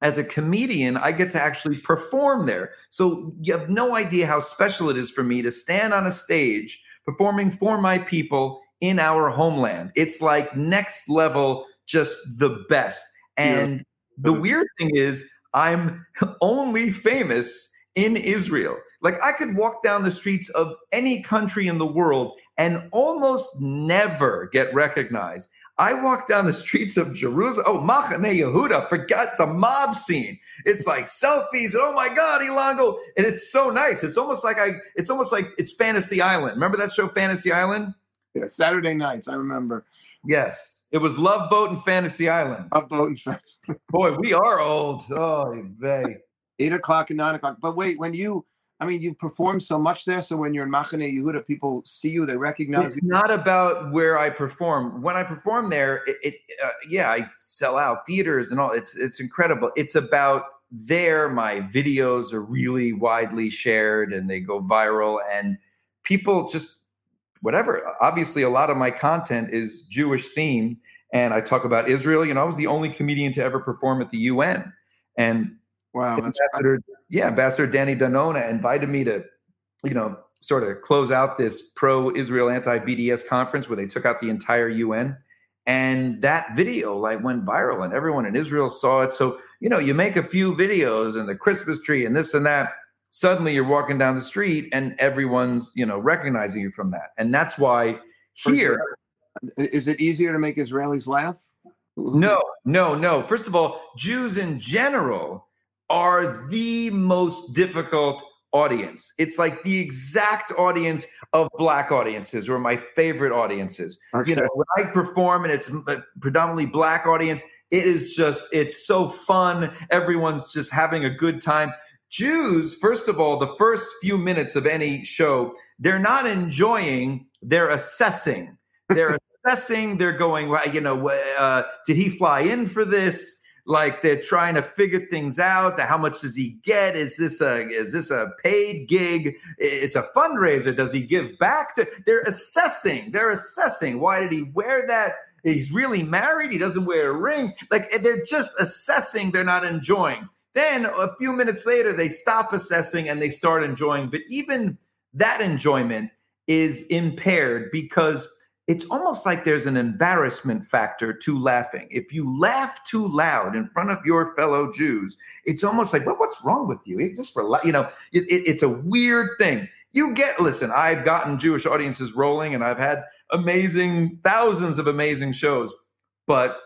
as a comedian, I get to actually perform there. So you have no idea how special it is for me to stand on a stage performing for my people in our homeland. It's like next level, just the best. And yeah. the weird thing is, I'm only famous in Israel. Like I could walk down the streets of any country in the world and almost never get recognized. I walk down the streets of Jerusalem. Oh, Machane Yehuda, forgot it's a mob scene. It's like selfies. And, Oh my God, Elon Gold. And it's so nice. It's almost like I, it's almost like it's Fantasy Island. Remember that show, Fantasy Island? Yeah, Saturday nights, I remember. Yes. It was Love Boat and Fantasy Island. Love Boat and Fantasy. Boy, we are old. Oh, they. Eight o'clock and nine o'clock. But wait, when you, I mean, you perform so much there. So when you're in Machane Yehuda, people see you, they recognize It's you. not about where I perform. When I perform there, it, it uh, yeah, I sell out theaters and all. It's it's incredible. It's about there. My videos are really widely shared and they go viral, and people just whatever. Obviously, a lot of my content is Jewish themed, and I talk about Israel. You know, I was the only comedian to ever perform at the UN, and Wow, that's Ambassador, yeah, Ambassador Danny Danon invited me to, you know, sort of close out this pro-Israel anti-BDS conference where they took out the entire UN. And that video like went viral and everyone in Israel saw it. So, you know, you make a few videos and the Christmas tree and this and that. Suddenly you're walking down the street and everyone's, you know, recognizing you from that. And that's why here. Is it easier to make Israelis laugh? No, no, no. First of all, Jews in general are the most difficult audience. It's like the exact audience of black audiences or my favorite audiences. Okay. You know, when I perform and it's a predominantly black audience, it is just it's so fun. Everyone's just having a good time. Jews, first of all, the first few minutes of any show, they're not enjoying, they're assessing. They're assessing, they're going, well, you know, uh, did he fly in for this? Like they're trying to figure things out. How much does he get? Is this a is this a paid gig? It's a fundraiser. Does he give back to? They're assessing. They're assessing. Why did he wear that? He's really married. He doesn't wear a ring. Like they're just assessing. They're not enjoying. Then a few minutes later, they stop assessing and they start enjoying. But even that enjoyment is impaired because it's almost like there's an embarrassment factor to laughing. If you laugh too loud in front of your fellow Jews, it's almost like, well, what's wrong with you? It just for you know, it, it, it's a weird thing. You get listen. I've gotten Jewish audiences rolling, and I've had amazing thousands of amazing shows, but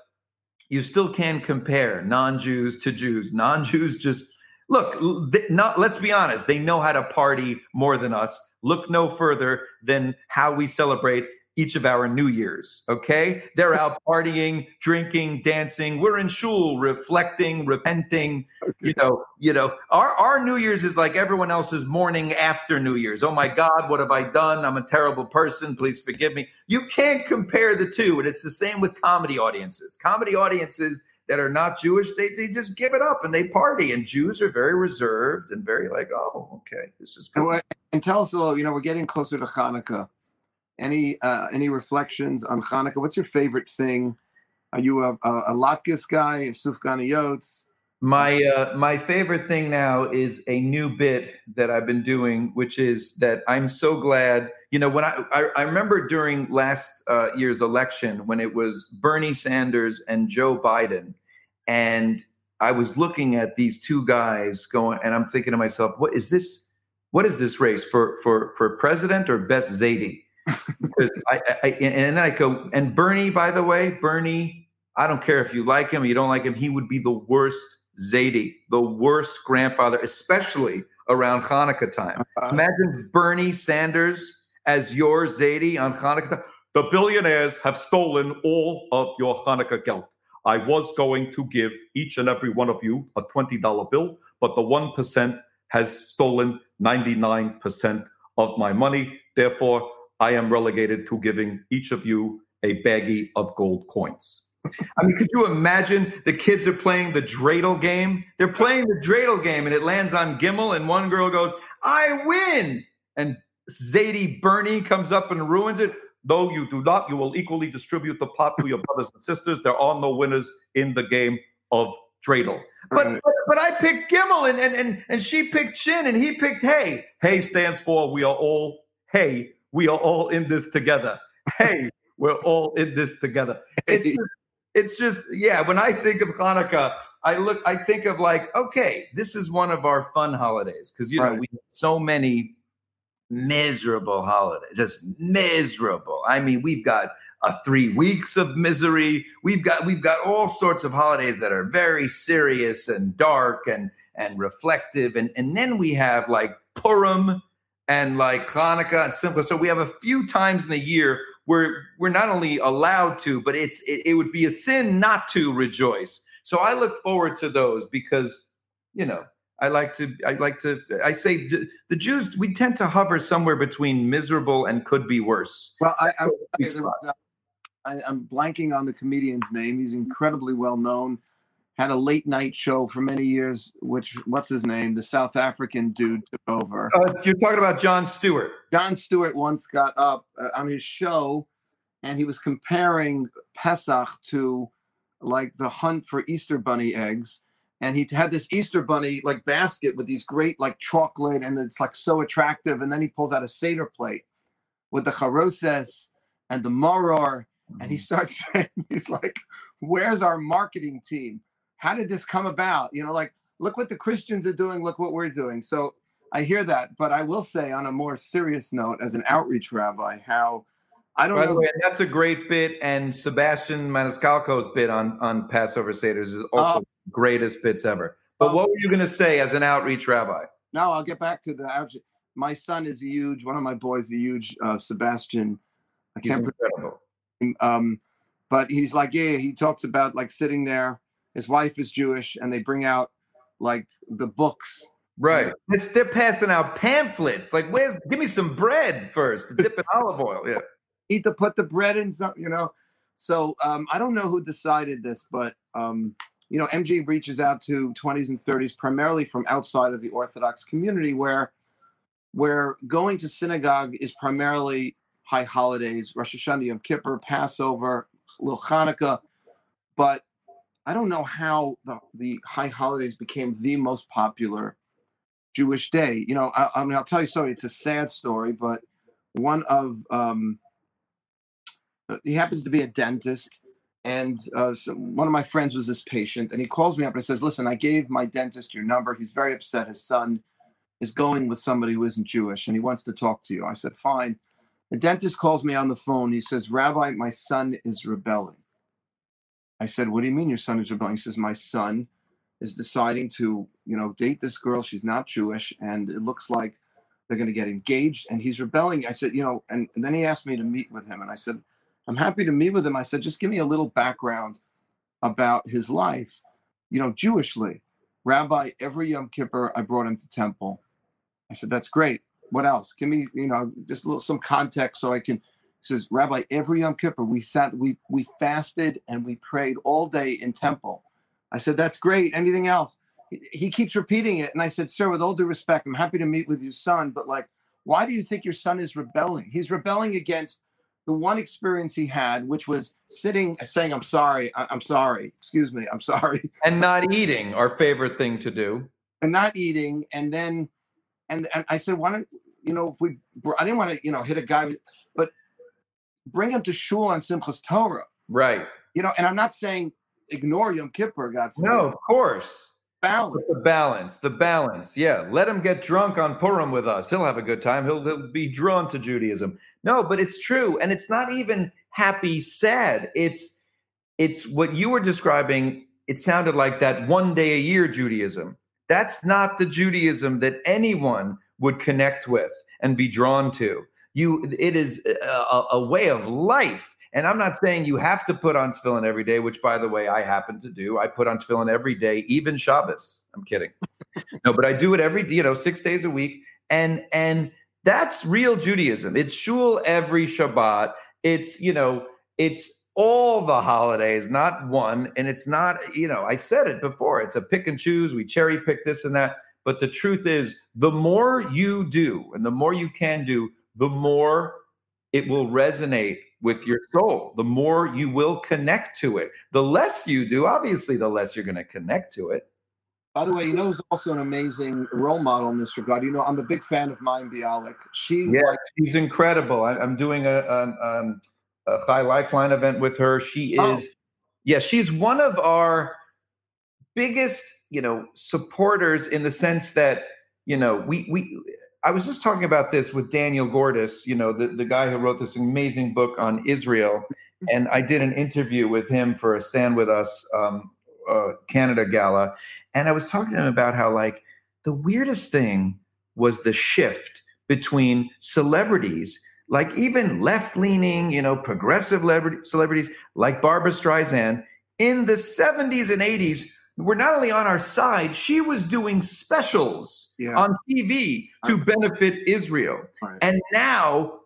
you still can compare non-Jews to Jews. Non-Jews just look. Not let's be honest. They know how to party more than us. Look no further than how we celebrate each of our New Year's. Okay, they're out partying, drinking, dancing. We're in shul, reflecting, repenting. You know, you know. Our our New Year's is like everyone else's morning after New Year's. Oh my God, what have I done? I'm a terrible person. Please forgive me. You can't compare the two, and it's the same with comedy audiences. Comedy audiences that are not Jewish, they, they just give it up and they party. And Jews are very reserved and very like, oh, okay, this is good. and tell us a little. You know, we're getting closer to Hanukkah. Any uh, any reflections on Hanukkah? What's your favorite thing? Are you a, a, a Latkes guy, a Sufganiyot? My uh, my favorite thing now is a new bit that I've been doing, which is that I'm so glad. You know, when I I, I remember during last uh, year's election when it was Bernie Sanders and Joe Biden, and I was looking at these two guys going, and I'm thinking to myself, what is this? What is this race for for for president or best Zadie? Because I, I and then I go, and Bernie, by the way, Bernie, I don't care if you like him or you don't like him, he would be the worst Zadie, the worst grandfather, especially around Hanukkah time. Uh, Imagine Bernie Sanders as your Zadie on Hanukkah. time. The billionaires have stolen all of your Hanukkah geld. I was going to give each and every one of you a $20 bill, but the 1% has stolen 99% of my money. Therefore, I am relegated to giving each of you a baggie of gold coins. I mean, could you imagine the kids are playing the dreidel game? They're playing the dreidel game and it lands on Gimel, and one girl goes, I win. And Zadie Bernie comes up and ruins it. Though you do not, you will equally distribute the pot to your brothers and sisters. There are no winners in the game of dreidel. But, Right. but but I picked Gimel and, and and and she picked Shin and he picked Hey. Hey stands for we are all Hey, we are all in this together. Hey, we're all in this together. It's just, it's just yeah. When I think of Hanukkah, I look, I think of like, okay, this is one of our fun holidays because you know Right. we have so many miserable holidays, just miserable. I mean, we've got a three weeks of misery. We've got we've got all sorts of holidays that are very serious and dark and and reflective, and and then we have like Purim and like Hanukkah and Simcha. So we have a few times in the year where we're not only allowed to, but it's it, it would be a sin not to rejoice. So I look forward to those because you know I like to I like to I say the Jews we tend to hover somewhere between miserable and could be worse. Well, I, I, I I'm blanking on the comedian's name. He's incredibly well known. Had a late night show for many years. Which what's his name? The South African dude took over. Uh, you're talking about Jon Stewart. Jon Stewart once got up uh, on his show, and he was comparing Pesach to like the hunt for Easter bunny eggs and he had this Easter bunny like basket with these great like chocolate, and it's like so attractive. And then he pulls out a Seder plate with the charoses and the maror, and he mm-hmm. starts saying, he's like, "Where's our marketing team? How did this come about? You know, like look what the Christians are doing, look what we're doing." So I hear that, but I will say on a more serious note, as an outreach rabbi, how I don't By know. Way, that's a great bit, and Sebastian Maniscalco's bit on on Passover Seders is also uh, greatest bits ever. But um, what were you going to say as an outreach rabbi? No, I'll get back to the outreach. My son is a huge. One of my boys, a huge uh, Sebastian. I can't. incredible. Um, but he's like, yeah. He talks about like sitting there. His wife is Jewish, and they bring out like the books Right. It's, they're passing out pamphlets. Like, where's give me some bread first to dip in olive oil. Yeah need to put the bread in some, you know. So um, I don't know who decided this, but um, you know, MJE reaches out to 20s and 30s primarily from outside of the Orthodox community, where where going to synagogue is primarily high holidays, Rosh Hashanah, Yom Kippur, Passover, Lil Hanukkah, but I don't know how the, the high holidays became the most popular Jewish day. You know, I, I mean, I'll tell you sorry, it's a sad story, but one of um, uh, he happens to be a dentist and uh, so one of my friends was this patient and he calls me up and says listen i gave my dentist your number. He's very upset. His son is going with somebody who isn't jewish and he wants to talk to you. I said fine. The dentist calls me on the phone. He says rabbi my son is rebelling i said what do you mean your son is rebelling he says my son is deciding to you know date this girl she's not jewish and it looks like they're going to get engaged and he's rebelling i said you know and, and then he asked me to meet with him and i said I'm happy to meet with him. I said, just give me a little background about his life, you know, Jewishly. Rabbi, every Yom Kippur, I brought him to temple. I said, that's great. What else? Give me, you know, just a little some context so I can. He says, Rabbi, every Yom Kippur, we sat, we we fasted and we prayed all day in temple. I said, that's great. Anything else? He, he keeps repeating it, and I said, sir, with all due respect, I'm happy to meet with your son, but like, why do you think your son is rebelling? He's rebelling against the one experience he had, which was sitting saying, I'm sorry, I- am sorry, excuse me, I'm sorry. And not eating, our favorite thing to do. And not eating. And then, and, and I said, why don't, you know, if we, I didn't want to, you know, hit a guy, bring him to shul on Simchas Torah. Right. You know, and I'm not saying ignore Yom Kippur, God forbid. No, of course balance. The balance, the balance. Yeah, let him get drunk on Purim with us. He'll have a good time. He'll, he'll be drawn to Judaism. No, but it's true, and it's not even happy, sad. It's it's what you were describing. It sounded like that one day a year Judaism. That's not the Judaism that anyone would connect with and be drawn to. You, it is a, a way of life and I'm not saying you have to put on tefillin every day, which, by the way, I happen to do. I put on tefillin every day, even Shabbos. I'm kidding. no, but I do it every, you know, six days a week, and and that's real Judaism. It's shul every Shabbat. It's you know, it's all the holidays, not one. And it's not, you know, I said it before. It's a pick and choose. We cherry pick this and that. But the truth is, the more you do, and the more you can do, the more it will resonate with your soul, the more you will connect to it. The less you do, obviously, the less you're going to connect to it. By the way, you know who's also an amazing role model in this regard? You know, I'm a big fan of Mayim Bialik. She, yeah, like, she's incredible. I, am doing a, a, a Chai Lifeline event with her. She oh. is, oh. yeah, she's one of our biggest, you know, supporters in the sense that, you know, we we I was just talking about this with Daniel Gordis, you know, the, the guy who wrote this amazing book on Israel. And I did an interview with him for a Stand With Us um, uh, Canada gala. And I was talking to him about how, like, the weirdest thing was the shift between celebrities, like even left leaning, you know, progressive celebrities like Barbra Streisand in the 70s and 80s were not only on our side, she was doing specials yeah. on TV to benefit Israel. Right. And now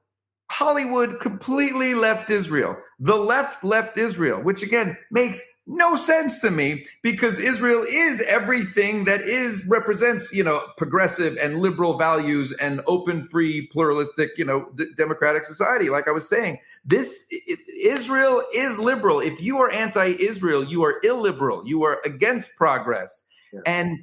Hollywood completely left Israel. The left left Israel, which again makes no sense to me because Israel is everything that is represents, you know, progressive and liberal values and open, free, pluralistic, you know, d- democratic society. Like I was saying, this Israel is liberal. If you are anti-Israel, you are illiberal. You are against progress. Yeah. And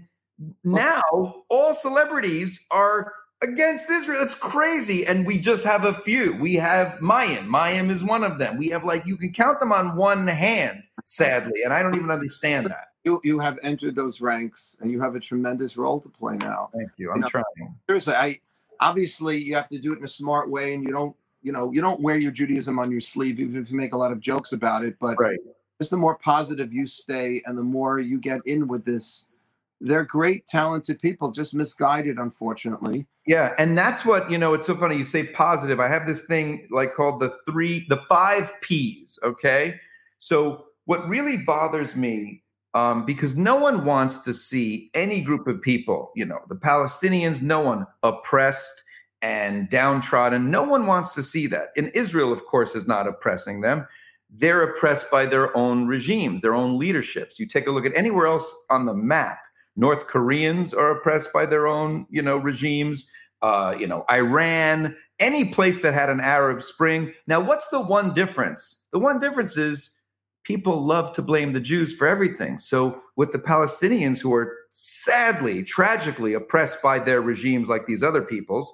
now all celebrities are against Israel. It's crazy. And we just have a few. We have Mayim. Mayim is one of them. We have like you can count them on one hand, sadly. And I don't even understand that. You you have entered those ranks and you have a tremendous role to play now. Thank you. I'm you know, trying. Seriously, I obviously you have to do it in a smart way and you don't you know you don't wear your Judaism on your sleeve even if you make a lot of jokes about it. But right. just the more positive you stay and the more you get in with this they're great, talented people, just misguided, unfortunately. Yeah, and that's what you know. It's so funny you say positive. I have this thing like called the three, the five P's. Okay, so what really bothers me, um, because no one wants to see any group of people, you know, the Palestinians, no one oppressed and downtrodden. No one wants to see that. And Israel, of course, is not oppressing them. They're oppressed by their own regimes, their own leaderships. You take a look at anywhere else on the map North Koreans are oppressed by their own, you know, regimes. Uh, you know, Iran, any place that had an Arab Spring. Now, what's the one difference? The one difference is people love to blame the Jews for everything. So, with the Palestinians who are sadly, tragically oppressed by their regimes like these other peoples,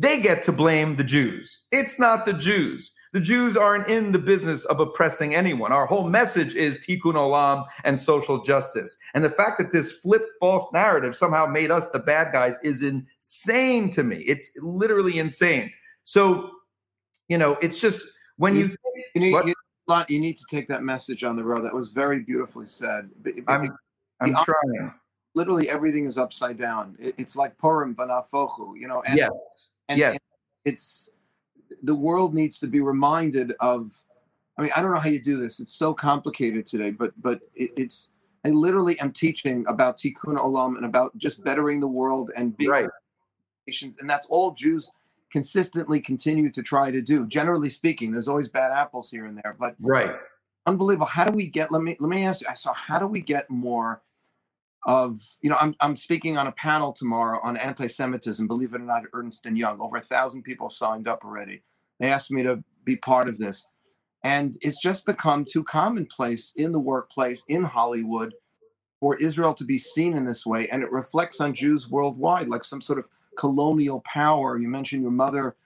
they get to blame the Jews. It's not the Jews. The Jews aren't in the business of oppressing anyone. Our whole message is tikkun olam and social justice. And the fact that this flipped false narrative somehow made us the bad guys is insane to me. It's literally insane. So, you know, it's just when you, you, need, you, you need to take that message on the road. That was very beautifully said. I'm, I'm the, trying. Literally everything is upside down. It's like Purim vanafochu, you know. And, yes. And, yes. and it's the world needs to be reminded of i mean i don't know how you do this it's so complicated today but but it, it's i literally am teaching about tikkun olam and about just bettering the world and being right. and that's all jews consistently continue to try to do generally speaking there's always bad apples here and there but right unbelievable how do we get let me let me ask you i saw how do we get more of you know I'm, I'm speaking on a panel tomorrow on anti-semitism believe it or not ernst and young. Over a thousand people signed up already. They asked me to be part of this. And it's just become too commonplace in the workplace in hollywood for israel to be seen in this way. And it reflects on jews worldwide like some sort of colonial power. You mentioned your mother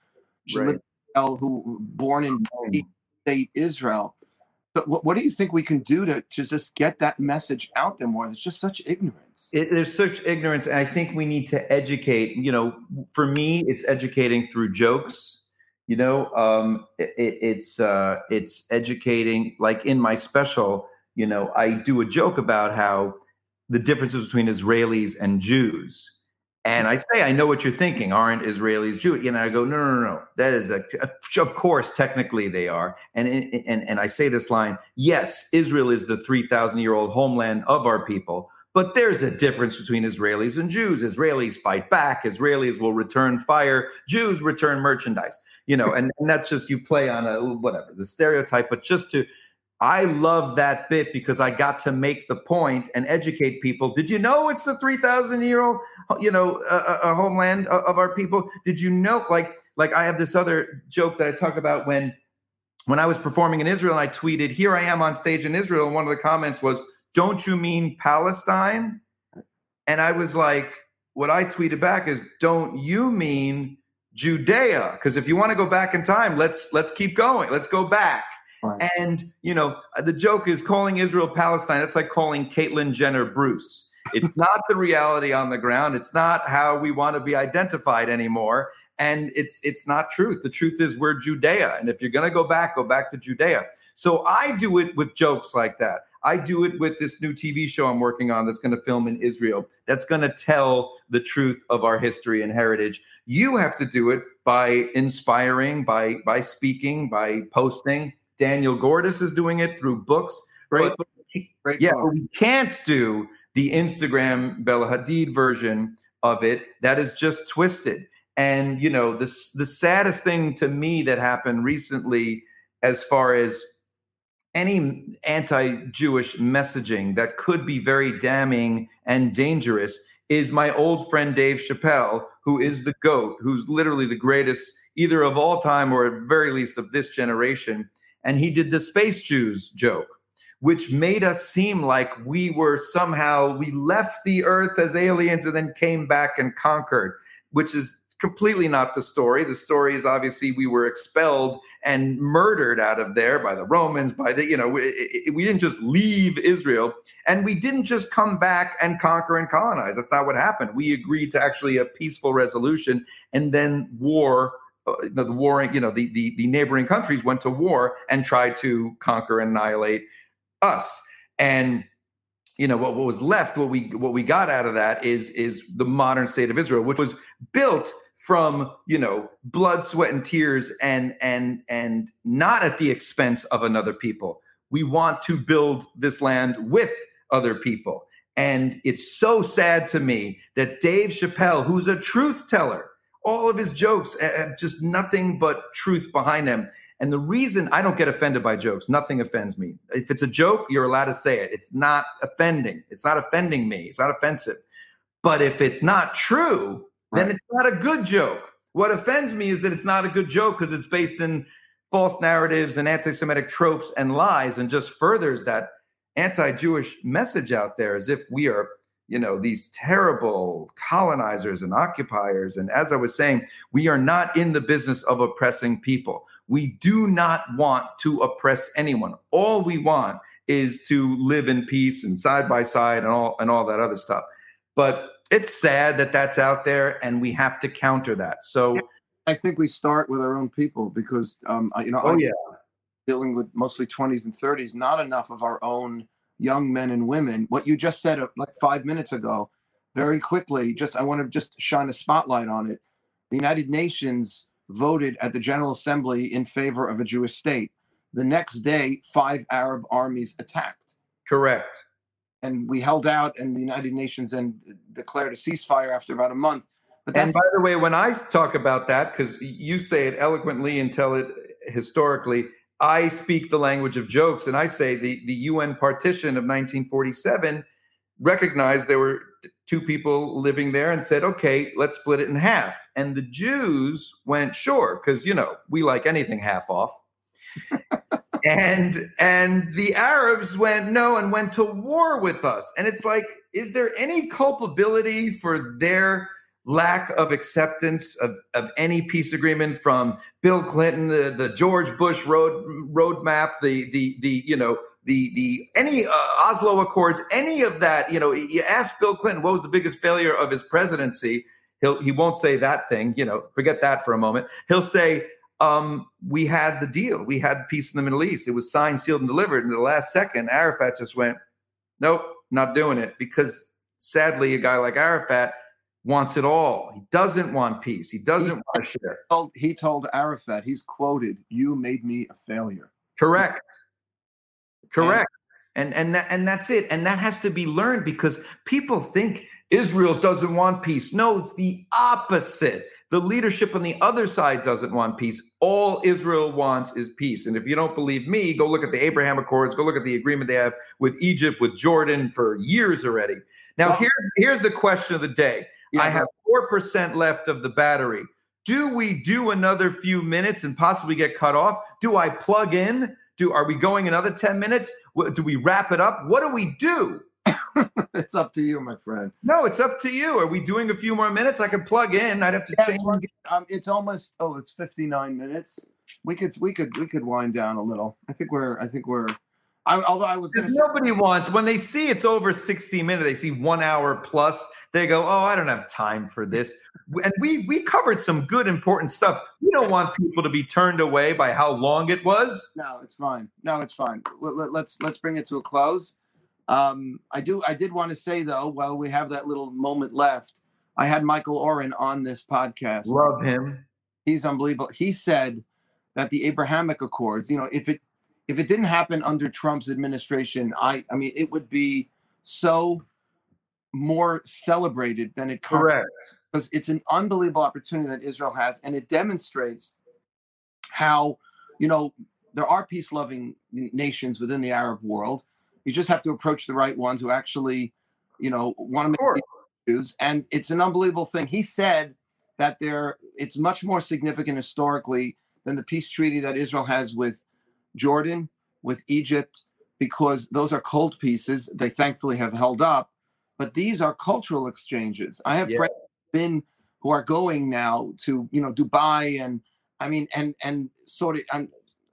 right. who born in state israel what, what do you think we can do to, to just get that message out there more? There's just such ignorance. It, there's such ignorance. And I think we need to educate. You know, for me, it's educating through jokes. You know, um, it, it's uh, it's educating. Like in my special, you know, I do a joke about how the differences between Israelis and Jews and I say, I know what you're thinking. Aren't Israelis Jewish? And I go, no, no, no, no. That is a, of course, technically they are. And and and I say this line: Yes, Israel is the three thousand year old homeland of our people. But there's a difference between Israelis and Jews. Israelis fight back. Israelis will return fire. Jews return merchandise. You know, and, and that's just you play on a whatever the stereotype. But just to I love that bit because I got to make the point and educate people. Did you know it's the 3,000 year old, you know, a, a homeland of our people? Did you know, like, like I have this other joke that I talk about when, when I was performing in Israel and I tweeted, here I am on stage in Israel. And one of the comments was, don't you mean Palestine? And I was like, what I tweeted back is, don't you mean Judea? Because if you want to go back in time, let's, let's keep going. Let's go back. Right. And, you know, the joke is calling Israel Palestine. That's like calling Caitlyn Jenner Bruce. it's not the reality on the ground. It's not how we want to be identified anymore. And it's it's not truth. The truth is we're Judea. And if you're gonna go back, go back to Judea. So I do it with jokes like that. I do it with this new TV show I'm working on that's going to film in Israel, that's going to tell the truth of our history and heritage. You have to do it by inspiring, by by speaking, by posting. Daniel Gordis is doing it through books. Great, But- great. yeah, but we can't do the Instagram Bella Hadid version of it. That is just twisted. And you know, the the saddest thing to me that happened recently, as far as any anti-Jewish messaging that could be very damning and dangerous, is my old friend Dave Chappelle, who is the goat, who's literally the greatest either of all time or at very least of this generation. And he did the space Jews joke which made us seem like we were somehow we left the earth as aliens and then came back and conquered which is completely not the story. The story is obviously we were expelled and murdered out of there by the romans by the you know we, we didn't just leave israel and we didn't just come back and conquer and colonize. That's not what happened. We agreed to actually a peaceful resolution and then war uh, the, the warring you know the, the the neighboring countries went to war and tried to conquer and annihilate us. And you know what, what was left what we what we got out of that is is the modern state of israel which was built from you know blood sweat and tears and and and not at the expense of another people. We want to build this land with other people. And it's so sad to me that dave chappelle who's a truth teller all of his jokes have just nothing but truth behind them and the reason I don't get offended by jokes, nothing offends me. If it's a joke, you're allowed to say it. It's not offending. It's not offending me. It's not offensive. But if it's not true, then Right. it's not a good joke. What offends me is that it's not a good joke because it's based in false narratives and anti Semitic tropes and lies and just furthers that anti Jewish message out there as if we are, you know, these terrible colonizers and occupiers. And as I was saying, we are not in the business of oppressing people. We do not want to oppress anyone. All we want is to live in peace and side by side and all and all that other stuff. But it's sad that that's out there, and we have to counter that. So, I think we start with our own people because, um, you know, oh I'm yeah, dealing with mostly 20s and 30s, not enough of our own young men and women. What you just said uh, like five minutes ago, very quickly, just I want to just shine a spotlight on it. The United Nations voted at the General Assembly in favor of a Jewish state. The next day, five Arab armies attacked. correct. And we held out, and the United Nations then declared a ceasefire after about a month. But And by the way, when I talk about that, because you say it eloquently and tell it historically, I speak the language of jokes, and I say the the UN partition of 1947 recognized there were two people living there and said, "Okay, let's split it in half." And the Jews went, "Sure," because you know we like anything half off. and and the Arabs went no and went to war with us. And it's like, is there any culpability for their lack of acceptance of, of any peace agreement from Bill Clinton, the, the George Bush road roadmap, the the the you know the the any uh, Oslo Accords, any of that. You know, you ask Bill Clinton what was the biggest failure of his presidency. He'll he won't say that thing. You know, forget that for a moment. He'll say. Um, we had the deal. We had peace in the Middle East. It was signed, sealed, and delivered. And the last second, Arafat just went, "Nope, not doing it." Because sadly, a guy like Arafat wants it all. He doesn't want peace. He doesn't want to share. told, he told Arafat, he's quoted, "You made me a failure." Correct. Correct. And and that, and that's it. And that has to be learned because people think Israel doesn't want peace. No, it's the opposite. The leadership on the other side doesn't want peace. All Israel wants is peace. And if you don't believe me, go look at the Abraham Accords, go look at the agreement they have with Egypt, with Jordan for years already. Now, here, here's the question of the day. Yeah, I have 4% left of the battery. Do we do another few minutes and possibly get cut off? Do I plug in? Do are we going another 10 minutes? Do we wrap it up? What do we do? it's up to you, my friend. No, it's up to you. Are we doing a few more minutes? I can plug in. I'd have to Yeah, change. Um, it's almost oh, it's 59 minutes. We could we could we could wind down a little. I think we're I think we're I, although I was to say, Nobody wants when they see it's over 60 minutes, they see one hour plus, they go, Oh, I don't have time for this. And we we covered some good important stuff. We don't want people to be turned away by how long it was. no, it's fine. No, it's fine. Let, let's let's bring it to a close. Um, I do. I did want to say though, while we have that little moment left, I had Michael Oren on this podcast. Love him. He's unbelievable. He said that the Abrahamic Accords, you know, if it if it didn't happen under Trump's administration, I I mean, it would be so more celebrated than it currently Correct. because it's an unbelievable opportunity that Israel has, and it demonstrates how you know there are peace-loving nations within the Arab world. You just have to approach the right ones who actually, you know, want to make course. Jews, and it's an unbelievable thing. He said that there it's much more significant historically than the peace treaty that Israel has with Jordan, with Egypt, because those are cold pieces. They thankfully have held up, but these are cultural exchanges. I have Yeah. friends been who are going now to you know Dubai and I mean and and sort of and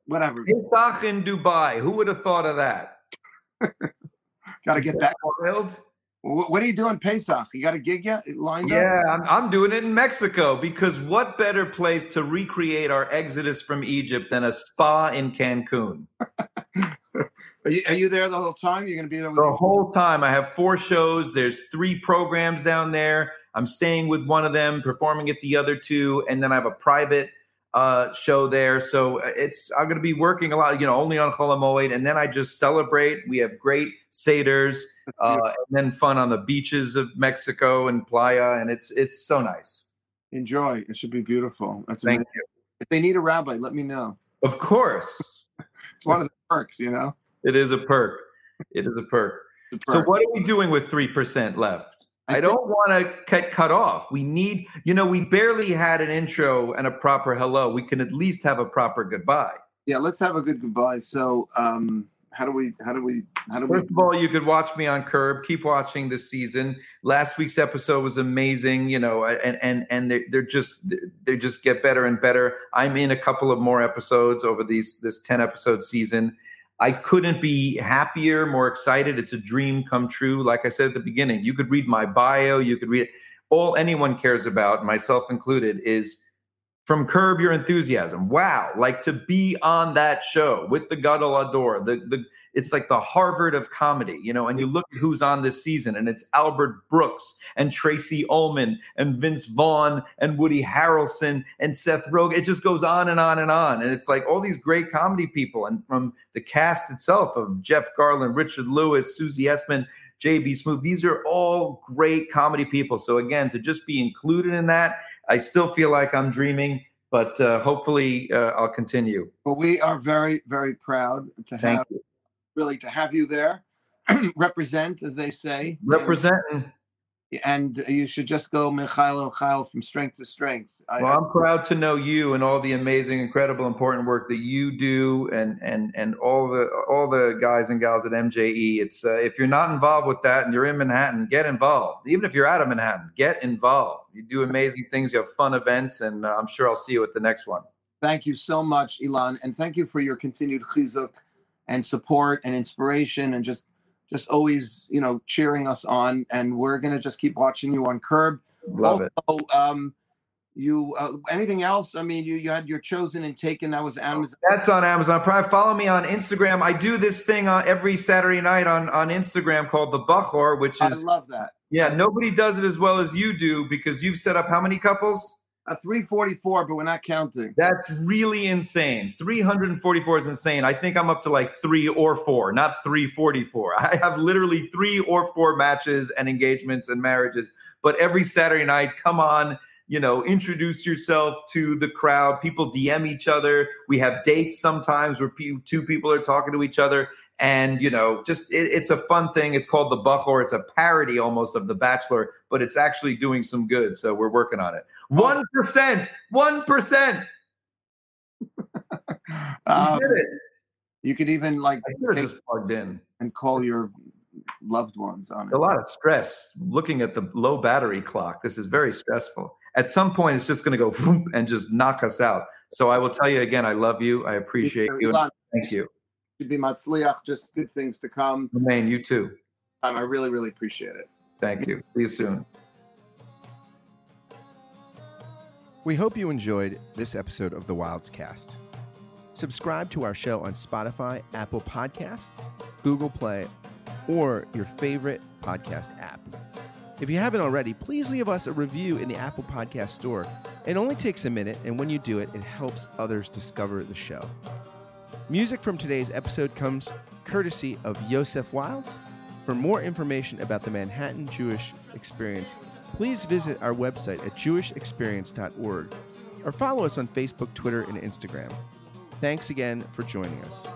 whatever. Pesach in Dubai. Who would have thought of that? Got to get that. Wild. Wh- What are you doing, Pesach? You got a gig yet lined up? Yeah, I'm, I'm doing it in Mexico because what better place to recreate our exodus from Egypt than a spa in Cancun? Are you, are you there the whole time? You're going to be there with The your whole time, I have four shows. There's three programs down there. I'm staying with one of them, performing at the other two, and then I have a private uh, show there. So uh, it's I'm going to be working a lot, you know, only on Chol Hamoed, and then I just celebrate. We have great seders, uh, and then fun on the beaches of Mexico and Playa, and it's it's so nice. enjoy. It should be beautiful. That's Thank amazing. If they need a rabbi, let me know. Of course, It's one of the perks, you know. it is a perk. It is a perk. The So what are we doing with three percent left? I don't want to cut cut off. We need, you know, we barely had an intro and a proper hello. We can at least have a proper goodbye. Yeah, let's have a good goodbye. So, um, how do we? How do we? How do we? First of all, you could watch me on Curb. Keep watching this season. Last week's episode was amazing. You know, and and and they they're just they just get better and better. I'm in a couple of more episodes over these this ten episode season. I couldn't be happier, more excited. It's a dream come true. Like I said at the beginning, you could read my bio. You could read all anyone cares about, myself included, is from Curb Your Enthusiasm. Wow, like to be on that show with the Gadol Hador, the the it's like the Harvard of comedy, you know. And you look at who's on this season, and it's Albert Brooks and Tracey Ullman and Vince Vaughn and Woody Harrelson and Seth Rogen. It just goes on and on and on, and it's like all these great comedy people, and from the cast itself of Jeff Garlin, Richard Lewis, Susie Essman. JB Smoove, these are all great comedy people. So, again, to just be included in that, I still feel like I'm dreaming, but uh, hopefully uh, I'll continue. Well, we are very, very proud to have you. Really to have you there, represent as they say, Representing. And you should just go Mikhail El from strength to strength. I, Well, I'm proud to know you and all the amazing, incredible, important work that you do, and and and all the all the guys and gals at MJE. It's uh, if you're not involved with that and you're in Manhattan, get involved. Even if you're out of Manhattan, get involved. You do amazing things. You have fun events, and uh, I'm sure I'll see you at the next one. thank you so much, Ilan, and thank you for your continued chizuk and support and inspiration and just just always you know cheering us on. And we're gonna just keep watching you on Curb. Love it. also, um, you uh, anything else? I mean, you you had your chosen and taken. That was Amazon. That's on Amazon Prime. Follow me on Instagram. I do this thing on every Saturday night on on Instagram called the Bachor, which I is love that. yeah. Nobody does it as well as you do because you've set up how many couples? A 344, but we're not counting. That's really insane. 344 is insane. I think I'm up to like three or four, not 344. I have literally three or four matches and engagements and marriages. But every Saturday night, come on, you know, introduce yourself to the crowd. People DM each other. We have dates sometimes where two people are talking to each other. And, you know, just it, it's a fun thing. It's called The Bachor. It's a parody almost of The Bachelor, but it's actually doing some good. So we're working on it. 1%. 1%. Um, did it. you could even like I should have just plugged in. and call your loved ones on it. A lot of stress looking at the low battery clock. This is very stressful. At some point, it's just going to go and just knock us out. So I will tell you again, I love you. I appreciate you. Thank you. Should be matzliach. Just good things to come. Man, you too. Um, I really, really appreciate it. Thank you. See you soon. We hope you enjoyed this episode of the Wildes Cast. Subscribe to our show on Spotify, Apple Podcasts, Google Play, or your favorite podcast app. If you haven't already, please leave us a review in the Apple Podcast Store. It only takes a minute, and when you do it, it helps others discover the show. Music from today's episode comes courtesy of Yosef Wildes. For more information about the Manhattan Jewish Experience, please visit our website at jewishexperience.org or follow us on Facebook, Twitter, and Instagram. Thanks again for joining us.